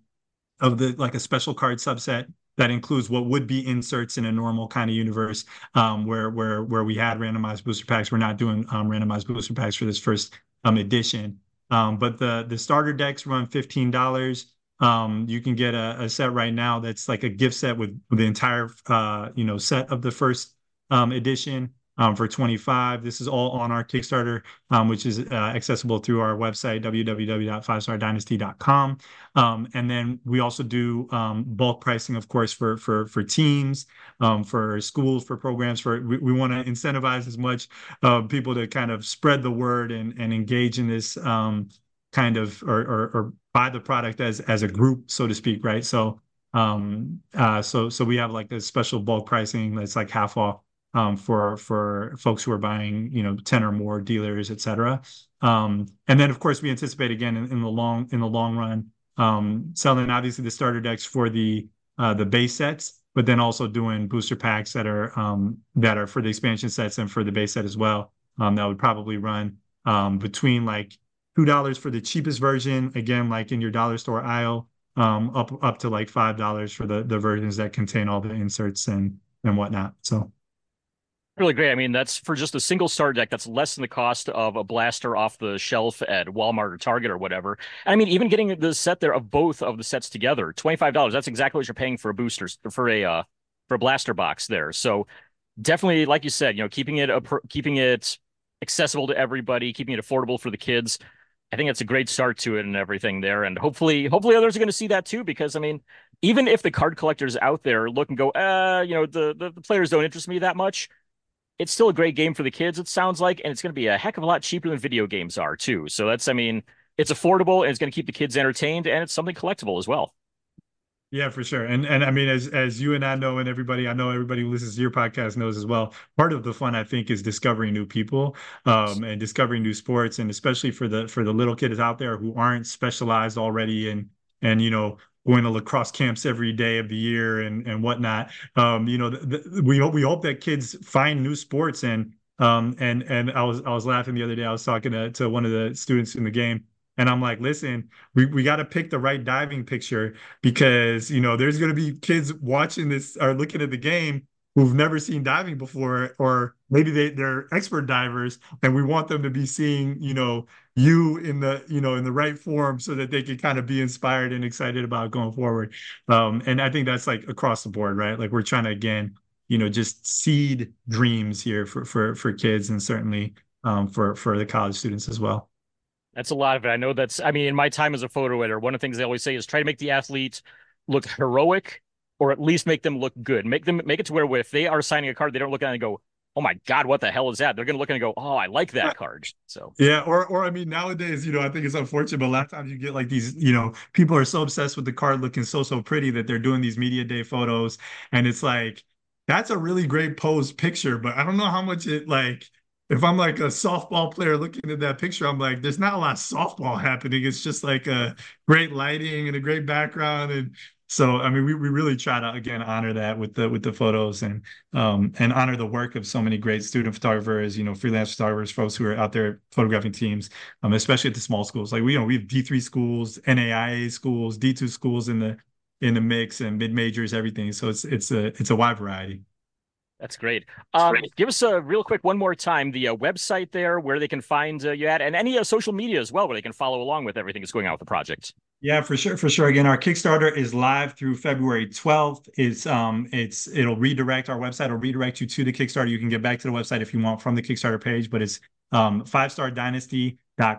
of the like a special card subset that includes what would be inserts in a normal kind of universe um, where where where we had randomized booster packs. We're not doing um, randomized booster packs for this first um, edition. Um, but the the starter decks run fifteen dollars. Um, you can get a, a, set right now that's like a gift set with, with the entire uh, you know set of the first um, edition for 25. This is all on our Kickstarter, um, which is uh, accessible through our website, www.fivestardynasty.com. Um, and then we also do um, bulk pricing, of course, for for for teams, um, for schools, for programs. For we, want to incentivize as much uh, people to kind of spread the word and engage in this um, kind of or, buy the product as as a group, so to speak, right? So um uh so we have like a special bulk pricing that's like half off um, for for folks who are buying, you know, 10 or more dealers, et cetera. Um, and then, of course, we anticipate again in, the long in the long run um, selling obviously the starter decks for the uh, the base sets, but then also doing booster packs that are um, that are for the expansion sets and for the base set as well. Um, that would probably run um, between like two dollars for the cheapest version, again, like in your dollar store aisle, um, up up to like five dollars for the the versions that contain all the inserts and and whatnot. So really great. I mean, that's for just a single starter deck. That's less than the cost of a blaster off the shelf at Walmart or Target or whatever. I mean, even getting the set there of both of the sets together, twenty five dollars. That's exactly what you're paying for a booster for a uh, for a blaster box there. So definitely, like you said, you know, keeping it keeping it accessible to everybody, keeping it affordable for the kids. I think it's a great start to it and everything there. And hopefully, hopefully others are going to see that too. Because I mean, even if the card collectors out there look and go, uh, you know, the, the, the players don't interest me that much it's still a great game for the kids, it sounds like, and it's going to be a heck of a lot cheaper than video games are, too. So that's, I mean, it's affordable and it's going to keep the kids entertained, and it's something collectible as well. Yeah, for sure. And and I mean, as as you and I know, and everybody I know, everybody who listens to your podcast knows as well. Part of the fun, I think, is discovering new people, um, and discovering new sports, and especially for the for the little kids out there who aren't specialized already in and you know going to lacrosse camps every day of the year and and whatnot. Um, you know, we hope we hope that kids find new sports and um and and I was I was laughing the other day. I was talking to to one of the students in the game. And I'm like, listen, we, we got to pick the right diving picture because, you know, there's going to be kids watching this or looking at the game who've never seen diving before, or maybe they, they're expert divers, and we want them to be seeing, you know, you in the, you know, in the right form so that they can kind of be inspired and excited about going forward. Um, and I think that's like across the board, right? Like we're trying to again, you know, just seed dreams here for for for kids and certainly um, for for the college students as well. That's a lot of it. I know that's. I mean, in my time as a photo editor, one of the things they always say is try to make the athlete look heroic or at least make them look good. Make them make it to where if they are signing a card, they don't look at it and go, "Oh my god, what the hell is that?" They're going to look and go, "Oh, I like that uh, card." So yeah, or or I mean, nowadays, you know, I think it's unfortunate, but a lot of times you get like these, you know, people are so obsessed with the card looking so so pretty that they're doing these media day photos, and it's like that's a really great pose picture, but I don't know how much it like if I'm like a softball player looking at that picture, I'm like, there's not a lot of softball happening. It's just like a great lighting and a great background. And so I mean, we, we really try to again honor that with the with the photos and um, and honor the work of so many great student photographers, you know, freelance photographers, folks who are out there photographing teams, um, especially at the small schools. Like we you know we have D three schools, NAIA schools, D two schools in the in the mix and mid majors, everything. So it's it's a it's a wide variety. That's great. Um, great. Give us a real quick one more time the uh, website there where they can find uh, you at, and any uh, social media as well where they can follow along with everything that's going on with the project. Yeah, for sure, for sure. Again, our Kickstarter is live through February 12th. It's um it's it'll redirect our website will redirect you to the Kickstarter. You can get back to the website if you want from the Kickstarter page, but it's um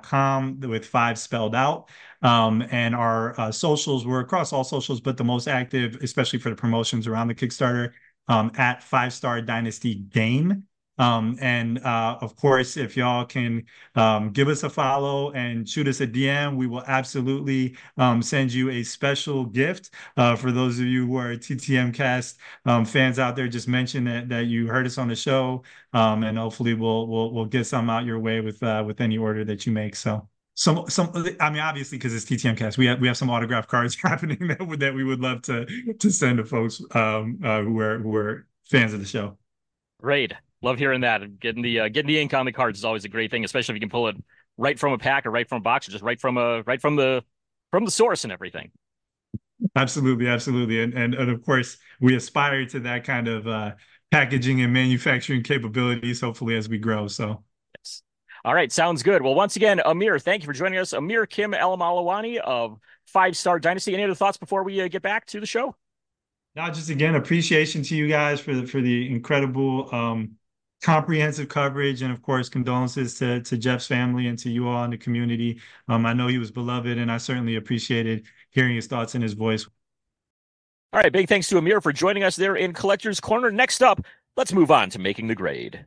com with five spelled out. Um, and our uh, socials, we're across all socials, but the most active, especially for the promotions around the Kickstarter, um, at Five Star Dynasty Game. Um, and uh, of course, if y'all can um, give us a follow and shoot us a DM, we will absolutely um, send you a special gift. Uh, for those of you who are TTM Cast um, fans out there, just mention that that you heard us on the show, um, and hopefully we'll we'll we'll get some out your way with uh, with any order that you make. So some some I mean obviously because it's TTM cast we have we have some autograph cards happening that that we would love to to send to folks um uh, who are who are fans of the show. Great. Love hearing that. Getting the uh, getting the ink on the cards is always a great thing, especially if you can pull it right from a pack or right from a box or just right from a right from the from the source and everything. Absolutely, absolutely, and, and and of course we aspire to that kind of uh, packaging and manufacturing capabilities. Hopefully, as we grow. So. All right, sounds good. Well, once again, Ameer, thank you for joining us. Ameer Kim El-Mallawany of Five Star Dynasty. Any other thoughts before we uh, get back to the show? Now, just again, appreciation to you guys for the for the incredible um, comprehensive coverage, and of course, condolences to to Jeff's family and to you all in the community. Um, I know he was beloved, and I certainly appreciated hearing his thoughts and his voice. All right, big thanks to Ameer for joining us there in Collector's Corner. Next up, let's move on to making the grade.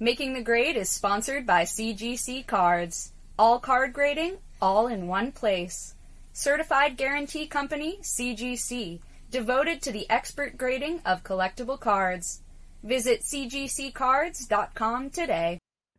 Making the Grade is sponsored by CGC Cards. All card grading, all in one place. Certified Guarantee Company, CGC, devoted to the expert grading of collectible cards. Visit cgccards.com today.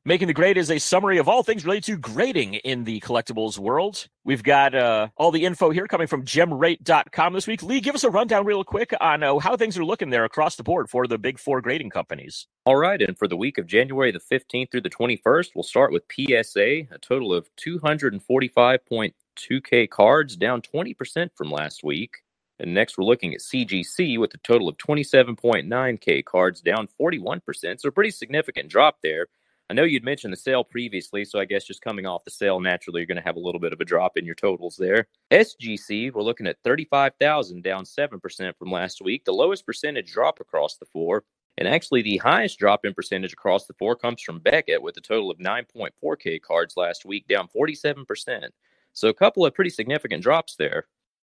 Making the Grade is a summary of all things related to grading in the collectibles world. We've got uh, all the info here coming from gemrate.com this week. Lee, give us a rundown real quick on uh, how things are looking there across the board for the big four grading companies. All right. And for the week of January the 15th through the 21st, we'll start with PSA, a total of 245.2K cards, down 20% from last week. And next, we're looking at CGC with a total of 27.9K cards, down 41%. So, a pretty significant drop there. I know you'd mentioned the sale previously, so I guess just coming off the sale, naturally, you're going to have a little bit of a drop in your totals there. SGC, we're looking at 35,000, down 7% from last week, the lowest percentage drop across the four. And actually, the highest drop in percentage across the four comes from Beckett with a total of 9.4K cards last week, down 47%. So, a couple of pretty significant drops there.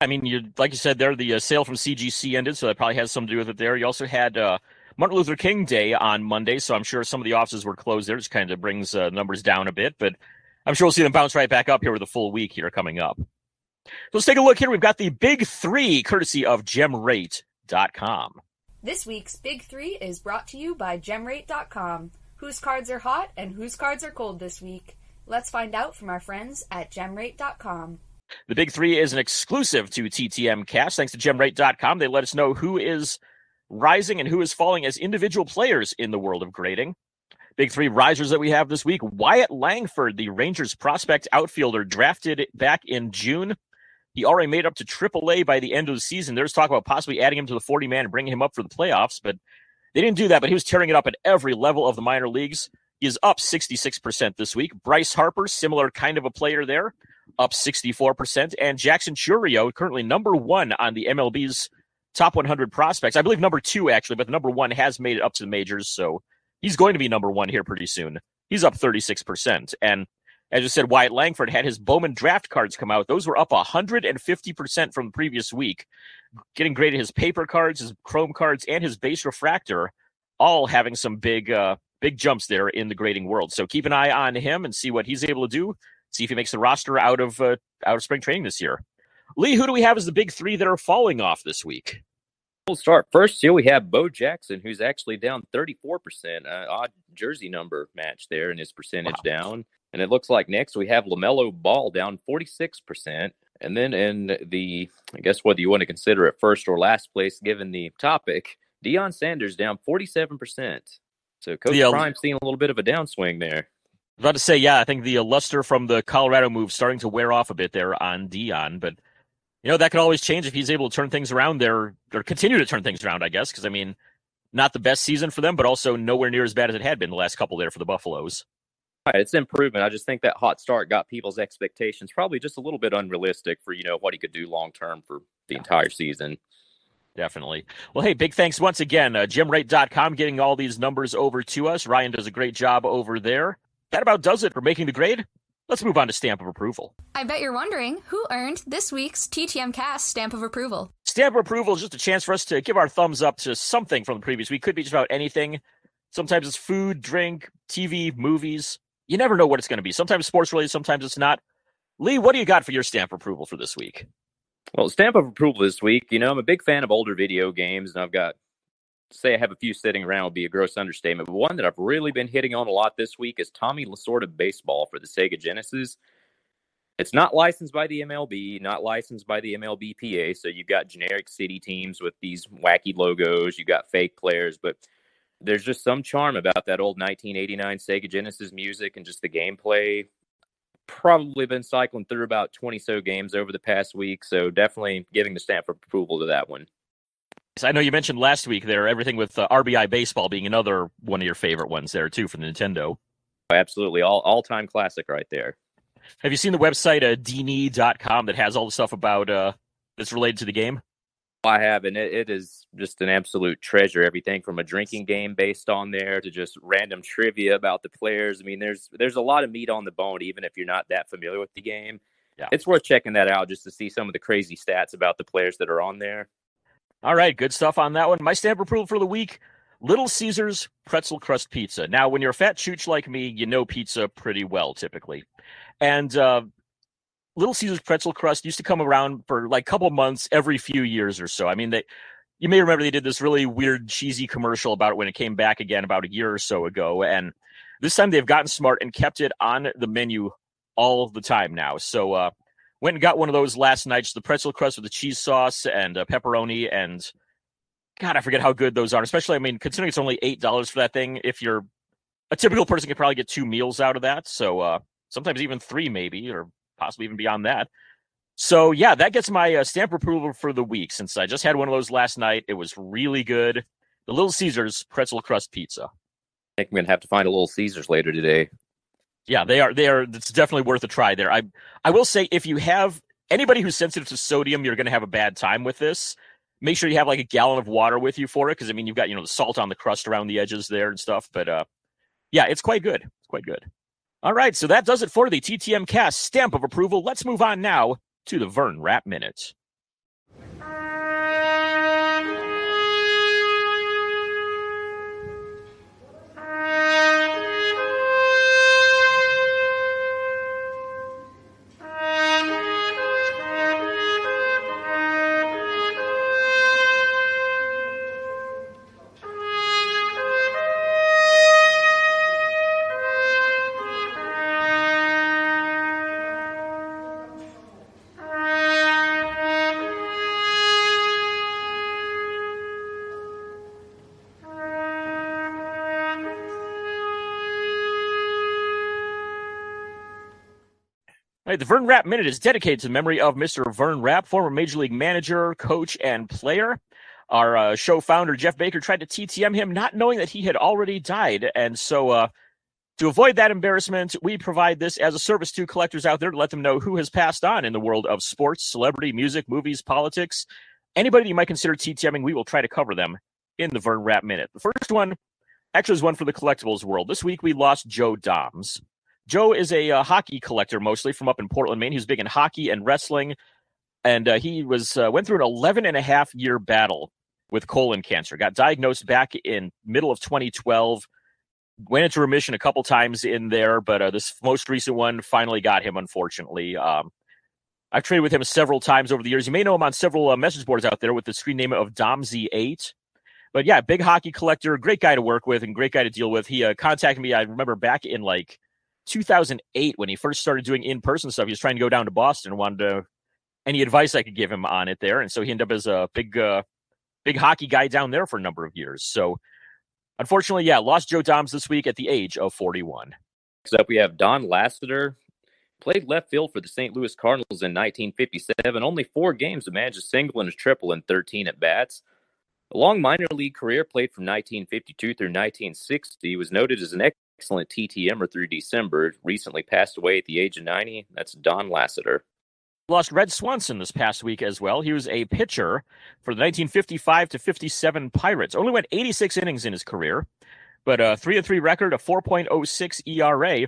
I mean, you like you said there, the uh, sale from CGC ended, so that probably has something to do with it there. You also had uh, Martin Luther King Day on Monday, so I'm sure some of the offices were closed there, which kind of brings uh, numbers down a bit. But I'm sure we'll see them bounce right back up here with a full week here coming up. So let's take a look here. We've got the big three, courtesy of GemRate.com. This week's Big Three is brought to you by GemRate.com. Whose cards are hot and whose cards are cold this week? Let's find out from our friends at GemRate.com. The Big Three is an exclusive to TTM Cast. Thanks to GemRate.com. They let us know who is rising and who is falling as individual players in the world of grading. Big three risers that we have this week Wyatt Langford, the Rangers prospect outfielder, drafted back in June. He already made up to AAA by the end of the season. There's talk about possibly adding him to the 40 man and bringing him up for the playoffs, but they didn't do that. But he was tearing it up at every level of the minor leagues. He is up 66% this week. Bryce Harper, similar kind of a player there, up 64%. And Jackson Chourio, currently number one on the MLB's top 100 prospects. I believe number two, actually, but the number one has made it up to the majors. So he's going to be number one here pretty soon. He's up 36%. And as I said, Wyatt Langford had his Bowman draft cards come out. Those were up 150% from the previous week. Getting graded his paper cards, his chrome cards, and his base refractor, all having some big, uh, big jumps there in the grading world. So keep an eye on him and see what he's able to do. See if he makes the roster out of uh, out of spring training this year. Lee, who do we have as the big three that are falling off this week? We'll start first here. We have Bo Jackson, who's actually down 34%. Uh, odd jersey number match there in his percentage wow. down. And it looks like next we have LaMelo Ball down 46%. And then in the, I guess whether you want to consider it first or last place, given the topic, Deion Sanders down 47%. So Coach the, Prime seeing a little bit of a downswing there. I was about to say, yeah, I think the luster from the Colorado move starting to wear off a bit there on Deion, but – you know that could always change if he's able to turn things around there or continue to turn things around. I guess because I mean, not the best season for them, but also nowhere near as bad as it had been the last couple there for the Buffaloes. Right, it's improvement. I just think that hot start got people's expectations probably just a little bit unrealistic for you know what he could do long term for the entire season. Definitely. Well, hey, big thanks once again, uh, GemRate.com, getting all these numbers over to us. Ryan does a great job over there. That about does it for making the grade. Let's move on to stamp of approval. I bet you're wondering who earned this week's TTM Cast stamp of approval. Stamp of approval is just a chance for us to give our thumbs up to something from the previous week. Could be just about anything. Sometimes it's food, drink, TV, movies. You never know what it's going to be. Sometimes sports related, sometimes it's not. Lee, what do you got for your stamp of approval for this week? Well, stamp of approval this week, you know, I'm a big fan of older video games, and I've got say I have a few sitting around would be a gross understatement. But one that I've really been hitting on a lot this week is Tommy Lasorda Baseball for the Sega Genesis. It's not licensed by the MLB, not licensed by the MLBPA. So you've got generic city teams with these wacky logos. you've got fake players, but there's just some charm about that old 1989 Sega Genesis music and just the gameplay. probably been cycling through about 20 so games over the past week. So definitely giving the stamp of approval to that one. I know you mentioned last week there everything with uh, RBI baseball being another one of your favorite ones there too for the Nintendo. Absolutely, all all time classic right there. Have you seen the website uh, dne.com that has all the stuff about uh, that's related to the game? I have, and it, it is just an absolute treasure. Everything from a drinking game based on there to just random trivia about the players. I mean, there's there's a lot of meat on the bone, even if you're not that familiar with the game. Yeah. It's worth checking that out just to see some of the crazy stats about the players that are on there. All right, good stuff on that one. My stamp approval for the week Little Caesars pretzel crust pizza. Now, when you're a fat chooch like me, you know pizza pretty well typically. And uh, Little Caesars pretzel crust used to come around for like a couple months every few years or so. I mean, they you may remember they did this really weird cheesy commercial about it when it came back again about a year or so ago and this time they've gotten smart and kept it on the menu all the time now. So uh went and got one of those last night, just the pretzel crust with the cheese sauce and uh, pepperoni and God, I forget how good those are. Especially, I mean, considering it's only eight dollars for that thing, if you're a typical person, could probably get two meals out of that. So uh, sometimes even three, maybe, or possibly even beyond that. So yeah, that gets my uh, stamp approval for the week. Since I just had one of those last night, it was really good. The Little Caesars pretzel crust pizza. I think I'm gonna have to find a Little Caesars later today. Yeah, they are. They are. It's definitely worth a try. There, I I will say, if you have anybody who's sensitive to sodium, you're going to have a bad time with this. Make sure you have like a gallon of water with you for it, because I mean, you've got you know the salt on the crust around the edges there and stuff. But uh, yeah, it's quite good. It's quite good. All right, so that does it for the TTM cast stamp of approval. Let's move on now to the Vern Rapp Minute. Right, the Vern Rapp Minute is dedicated to the memory of Mr. Vern Rapp, former Major League manager, coach, and player. Our uh, show founder, Jeff Baker, tried to TTM him, not knowing that he had already died. And so, uh, to avoid that embarrassment, we provide this as a service to collectors out there to let them know who has passed on in the world of sports, celebrity, music, movies, politics. Anybody you might consider TTMing, we will try to cover them in the Vern Rapp Minute. The first one actually is one for the collectibles world. This week we lost Joe Doms. Joe is a uh, hockey collector, mostly from up in Portland, Maine. He's big in hockey and wrestling, and uh, he was uh, went through an 11 and a half year battle with colon cancer. Got diagnosed back in middle of 2012. Went into remission a couple times in there, but uh, this most recent one finally got him. Unfortunately, um, I've traded with him several times over the years. You may know him on several uh, message boards out there with the screen name of Domsy8. But yeah, big hockey collector, great guy to work with and great guy to deal with. He uh, contacted me. I remember back in like 2008 when he first started doing in person stuff. He was trying to go down to Boston wanted to, any advice I could give him on it there. And so he ended up as a big, uh, big hockey guy down there for a number of years. So unfortunately, yeah, lost Joe Doms this week at the age of 41. Next up, we have Don Lassiter. Played left field for the St. Louis Cardinals in 1957. Only four games to manage a single and a triple in 13 at bats. A long minor league career played from 1952 through 1960. He was noted as an excellent TTMer through December. Recently passed away at the age of 90. That's Don Lassiter. Lost Red Swanson this past week as well. He was a pitcher for the 1955 to 57 Pirates. Only went 86 innings in his career, but a 3 3 record, a 4.06 ERA.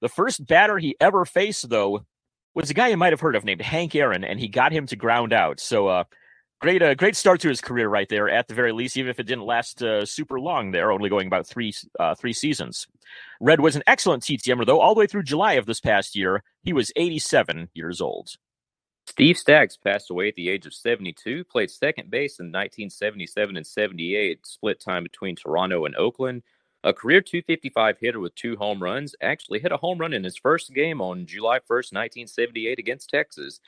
The first batter he ever faced, though, was a guy you might have heard of named Hank Aaron, and he got him to ground out. So, uh, great, uh, great start to his career right there. At the very least, even if it didn't last uh, super long, there, only going about three uh, three seasons. Red was an excellent TTMer, though. All the way through July of this past year, he was 87 years old. Steve Staggs passed away at the age of 72. Played second base in 1977 and 78. Split time between Toronto and Oakland. A career 255 hitter with two home runs. Actually hit a home run in his first game on July 1st, 1978 against Texas.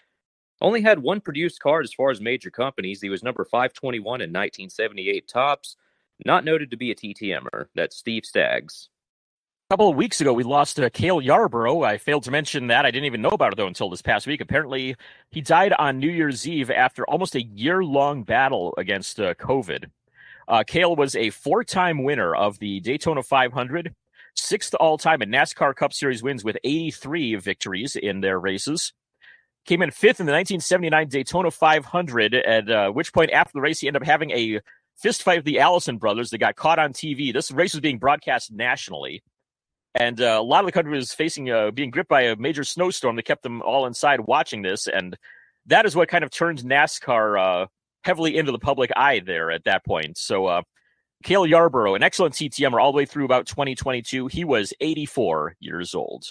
Only had one produced card as far as major companies. He was number 521 in 1978 Topps. Not noted to be a TTMer. That's Steve Staggs. A couple of weeks ago, we lost uh, Cale Yarborough. I failed to mention that. I didn't even know about it, though, until this past week. Apparently, he died on New Year's Eve after almost a year long battle against uh, COVID. Uh, Cale was a four time winner of the Daytona 500, sixth all time in NASCAR Cup Series wins with 83 victories in their races. Came in fifth in the 1979 Daytona 500, at uh, which point, after the race, he ended up having a fist fight with the Allison brothers that got caught on TV. This race was being broadcast nationally and uh, a lot of the country was facing uh, being gripped by a major snowstorm that kept them all inside watching this, and that is what kind of turned NASCAR uh, heavily into the public eye there at that point. So, uh, Cale Yarborough, an excellent TTMer all the way through about 2022, he was 84 years old.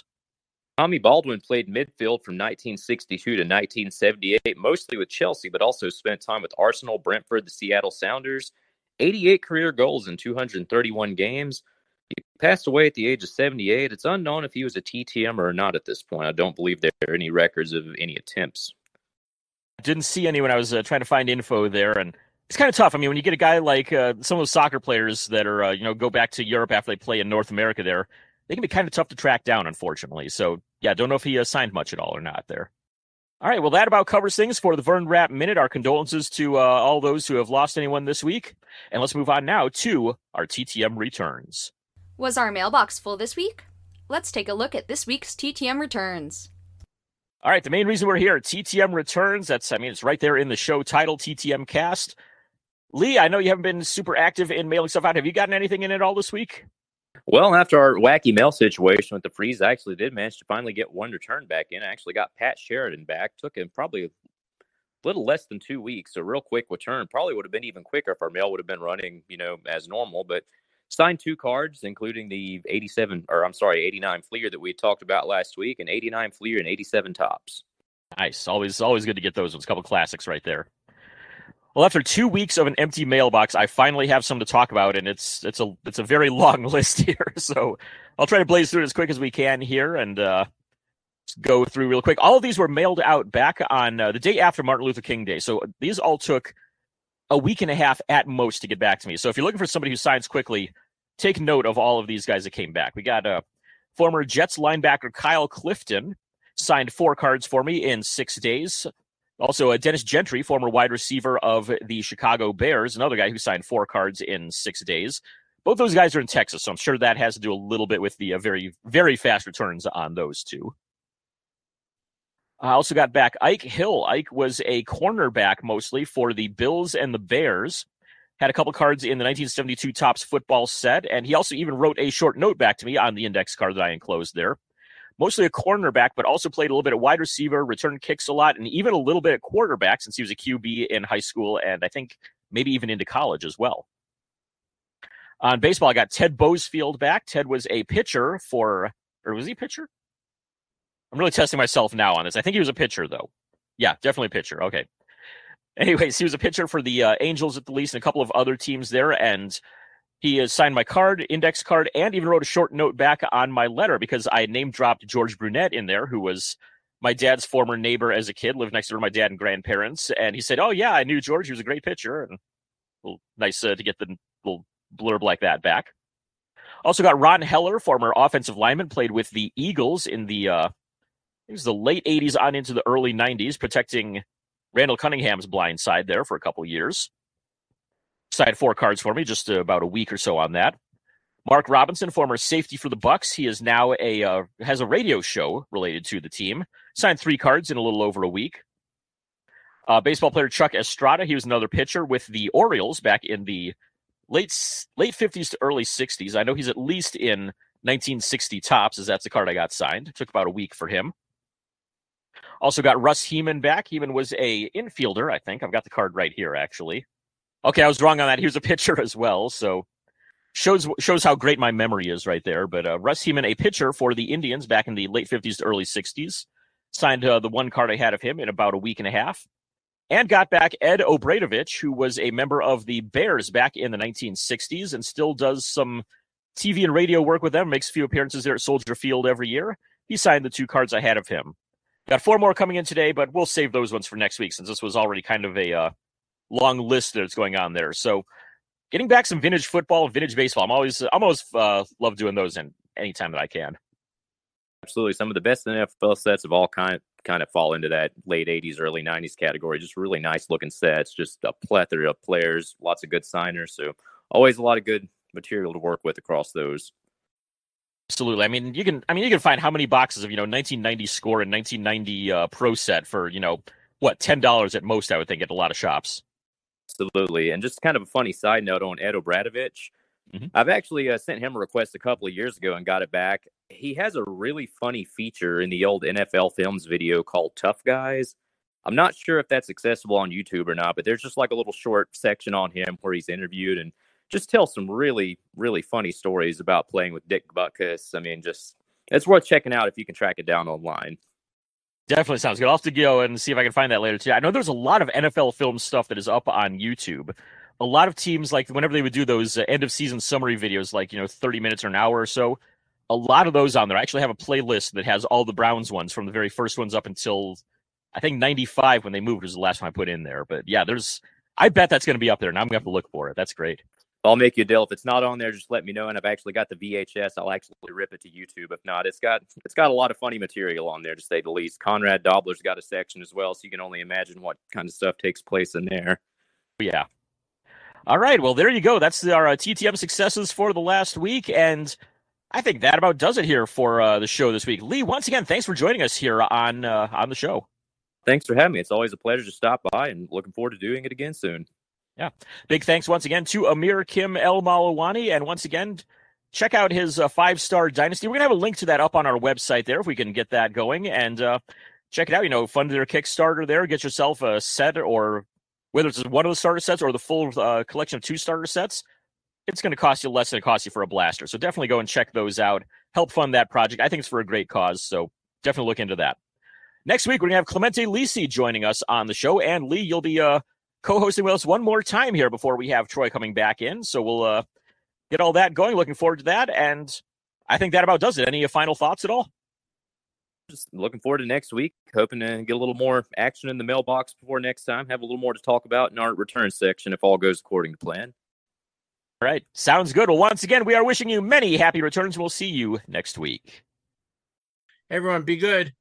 Tommy Baldwin played midfield from 1962 to 1978, mostly with Chelsea, but also spent time with Arsenal, Brentford, the Seattle Sounders. 88 career goals in 231 games. He passed away at the age of 78. It's unknown if he was a TTM or not at this point. I don't believe there are any records of any attempts. I Didn't see any when I was uh, trying to find info there, and it's kind of tough. I mean, when you get a guy like uh, some of those soccer players that are, uh, you know, go back to Europe after they play in North America, there they can be kind of tough to track down, unfortunately. So, yeah, don't know if he uh, signed much at all or not there. All right, well, that about covers things for the Vern Rapp Minute. Our condolences to uh, all those who have lost anyone this week. And let's move on now to our TTM returns. Was our mailbox full this week? Let's take a look at this week's TTM returns. All right, the main reason we're here, TTM returns. That's, I mean, it's right there in the show title, TTM cast. Lee, I know you haven't been super active in mailing stuff out. Have you gotten anything in at all this week? Well, after our wacky mail situation with the freeze, I actually did manage to finally get one return back in. I actually got Pat Sheridan back. Took him probably a little less than two weeks. So real quick return. Probably would have been even quicker if our mail would have been running, you know, as normal. But signed two cards, including the 87, or I'm sorry, 89 Fleer that we talked about last week, and 89 Fleer and 87 Topps. Nice. Always, always good to get those ones. A couple classics right there. Well, after two weeks of an empty mailbox, I finally have some to talk about, and it's it's a it's a very long list here. So I'll try to blaze through it as quick as we can here, and uh, go through real quick. All of these were mailed out back on uh, the day after Martin Luther King Day, so these all took a week and a half at most to get back to me. So if you're looking for somebody who signs quickly, take note of all of these guys that came back. We got a former Jets linebacker Kyle Clifton signed four cards for me in six days. Also, uh, Dennis Gentry, former wide receiver of the Chicago Bears, another guy who signed four cards in six days. Both those guys are in Texas, so I'm sure that has to do a little bit with the uh, very, very fast returns on those two. I also got back Ike Hill. Ike was a cornerback mostly for the Bills and the Bears. Had a couple cards in the 1972 Topps football set, and he also even wrote a short note back to me on the index card that I enclosed there. Mostly a cornerback, but also played a little bit of wide receiver, returned kicks a lot, and even a little bit at quarterback since he was a QB in high school and I think maybe even into college as well. On baseball, I got Ted Bowsfield back. Ted was a pitcher for, or was he a pitcher? I'm really testing myself now on this. I think he was a pitcher, though. Yeah, definitely a pitcher. Okay. Anyways, he was a pitcher for the uh, Angels at the least and a couple of other teams there. And he has signed my card, index card, and even wrote a short note back on my letter because I name dropped George Brunet in there, who was my dad's former neighbor as a kid, lived next door to my dad and grandparents. And he said, Oh, yeah, I knew George. He was a great pitcher. And well, nice uh, to get the little blurb like that back. Also got Ron Heller, former offensive lineman, played with the Eagles in the uh, it was the late 80s on into the early 90s, protecting Randall Cunningham's blind side there for a couple years. Side four cards for me, just about a week or so on that. Mark Robinson, former safety for the Bucs, he is now a uh, has a radio show related to the team. Signed three cards in a little over a week. Uh, baseball player Chuck Estrada, he was another pitcher with the Orioles back in the late late 50s to early 60s. I know he's at least in 1960 Topps, as that's the card I got signed. It took about a week for him. Also got Russ Heman back. Heman was a infielder, I think. I've got the card right here, actually. Okay, I was wrong on that. He was a pitcher as well, so shows shows how great my memory is right there. But uh, Russ Heman, a pitcher for the Indians back in the late 50s to early 60s, signed uh, the one card I had of him in about a week and a half. And got back Ed O'Bradovich, who was a member of the Bears back in the 1960s and still does some TV and radio work with them, makes a few appearances there at Soldier Field every year. He signed the two cards I had of him. Got four more coming in today, but we'll save those ones for next week since this was already kind of a uh, long list that's going on there. So, getting back some vintage football, vintage baseball. I'm always, I'm always uh, love doing those, and anytime that I can. Absolutely, some of the best NFL sets of all kind kind of fall into that late '80s, early '90s category. Just really nice looking sets, just a plethora of players, lots of good signers. So always a lot of good material to work with across those. Absolutely. I mean, you can. I mean, you can find how many boxes of you know 1990 score and 1990 uh, pro set for you know what ten dollars at most. I would think at a lot of shops. Absolutely. And just kind of a funny side note on Ed O'Bradovich. Mm-hmm. I've actually uh, sent him a request a couple of years ago and got it back. He has a really funny feature in the old NFL Films video called Tough Guys. I'm not sure if that's accessible on YouTube or not, but there's just like a little short section on him where he's interviewed and just tell some really, really funny stories about playing with Dick Butkus. I mean, just it's worth checking out if you can track it down online. Definitely sounds good. I'll have to go and see if I can find that later too. I know there's a lot of NFL film stuff that is up on YouTube. A lot of teams, like whenever they would do those uh, end of season summary videos, like you know, 30 minutes or an hour or so, a lot of those on there. I actually have a playlist that has all the Browns ones from the very first ones up until I think 95 when they moved was the last one I put in there. But yeah, there's I bet that's going to be up there, and I'm going to have to look for it. That's great. I'll make you a deal. If it's not on there, just let me know. And I've actually got the VHS. I'll actually rip it to YouTube. If not, it's got it's got a lot of funny material on there to say the least. Conrad Dobler's got a section as well, so you can only imagine what kind of stuff takes place in there. Yeah. All right. Well, there you go. That's our uh, TTM successes for the last week, and I think that about does it here for uh, the show this week. Lee, once again, thanks for joining us here on uh, on the show. Thanks for having me. It's always a pleasure to stop by, and looking forward to doing it again soon. Yeah. Big thanks once again to Ameer Kim El-Mallawany. And once again, check out his uh, five star dynasty. We're going to have a link to that up on our website there if we can get that going. And uh, check it out. You know, fund their Kickstarter there. Get yourself a set or whether it's one of the starter sets or the full uh, collection of two starter sets. It's going to cost you less than it costs you for a blaster. So definitely go and check those out. Help fund that project. I think it's for a great cause. So definitely look into that. Next week, we're going to have Clemente Lisi joining us on the show. And Lee, you'll be uh, co-hosting with us one more time here before we have Troy coming back in. So we'll uh, get all that going. Looking forward to that. And I think that about does it. Any final thoughts at all? Just looking forward to next week. Hoping to get a little more action in the mailbox before next time. Have a little more to talk about in our return section if all goes according to plan. All right. Sounds good. Well, once again, we are wishing you many happy returns. We'll see you next week. Everyone, be good.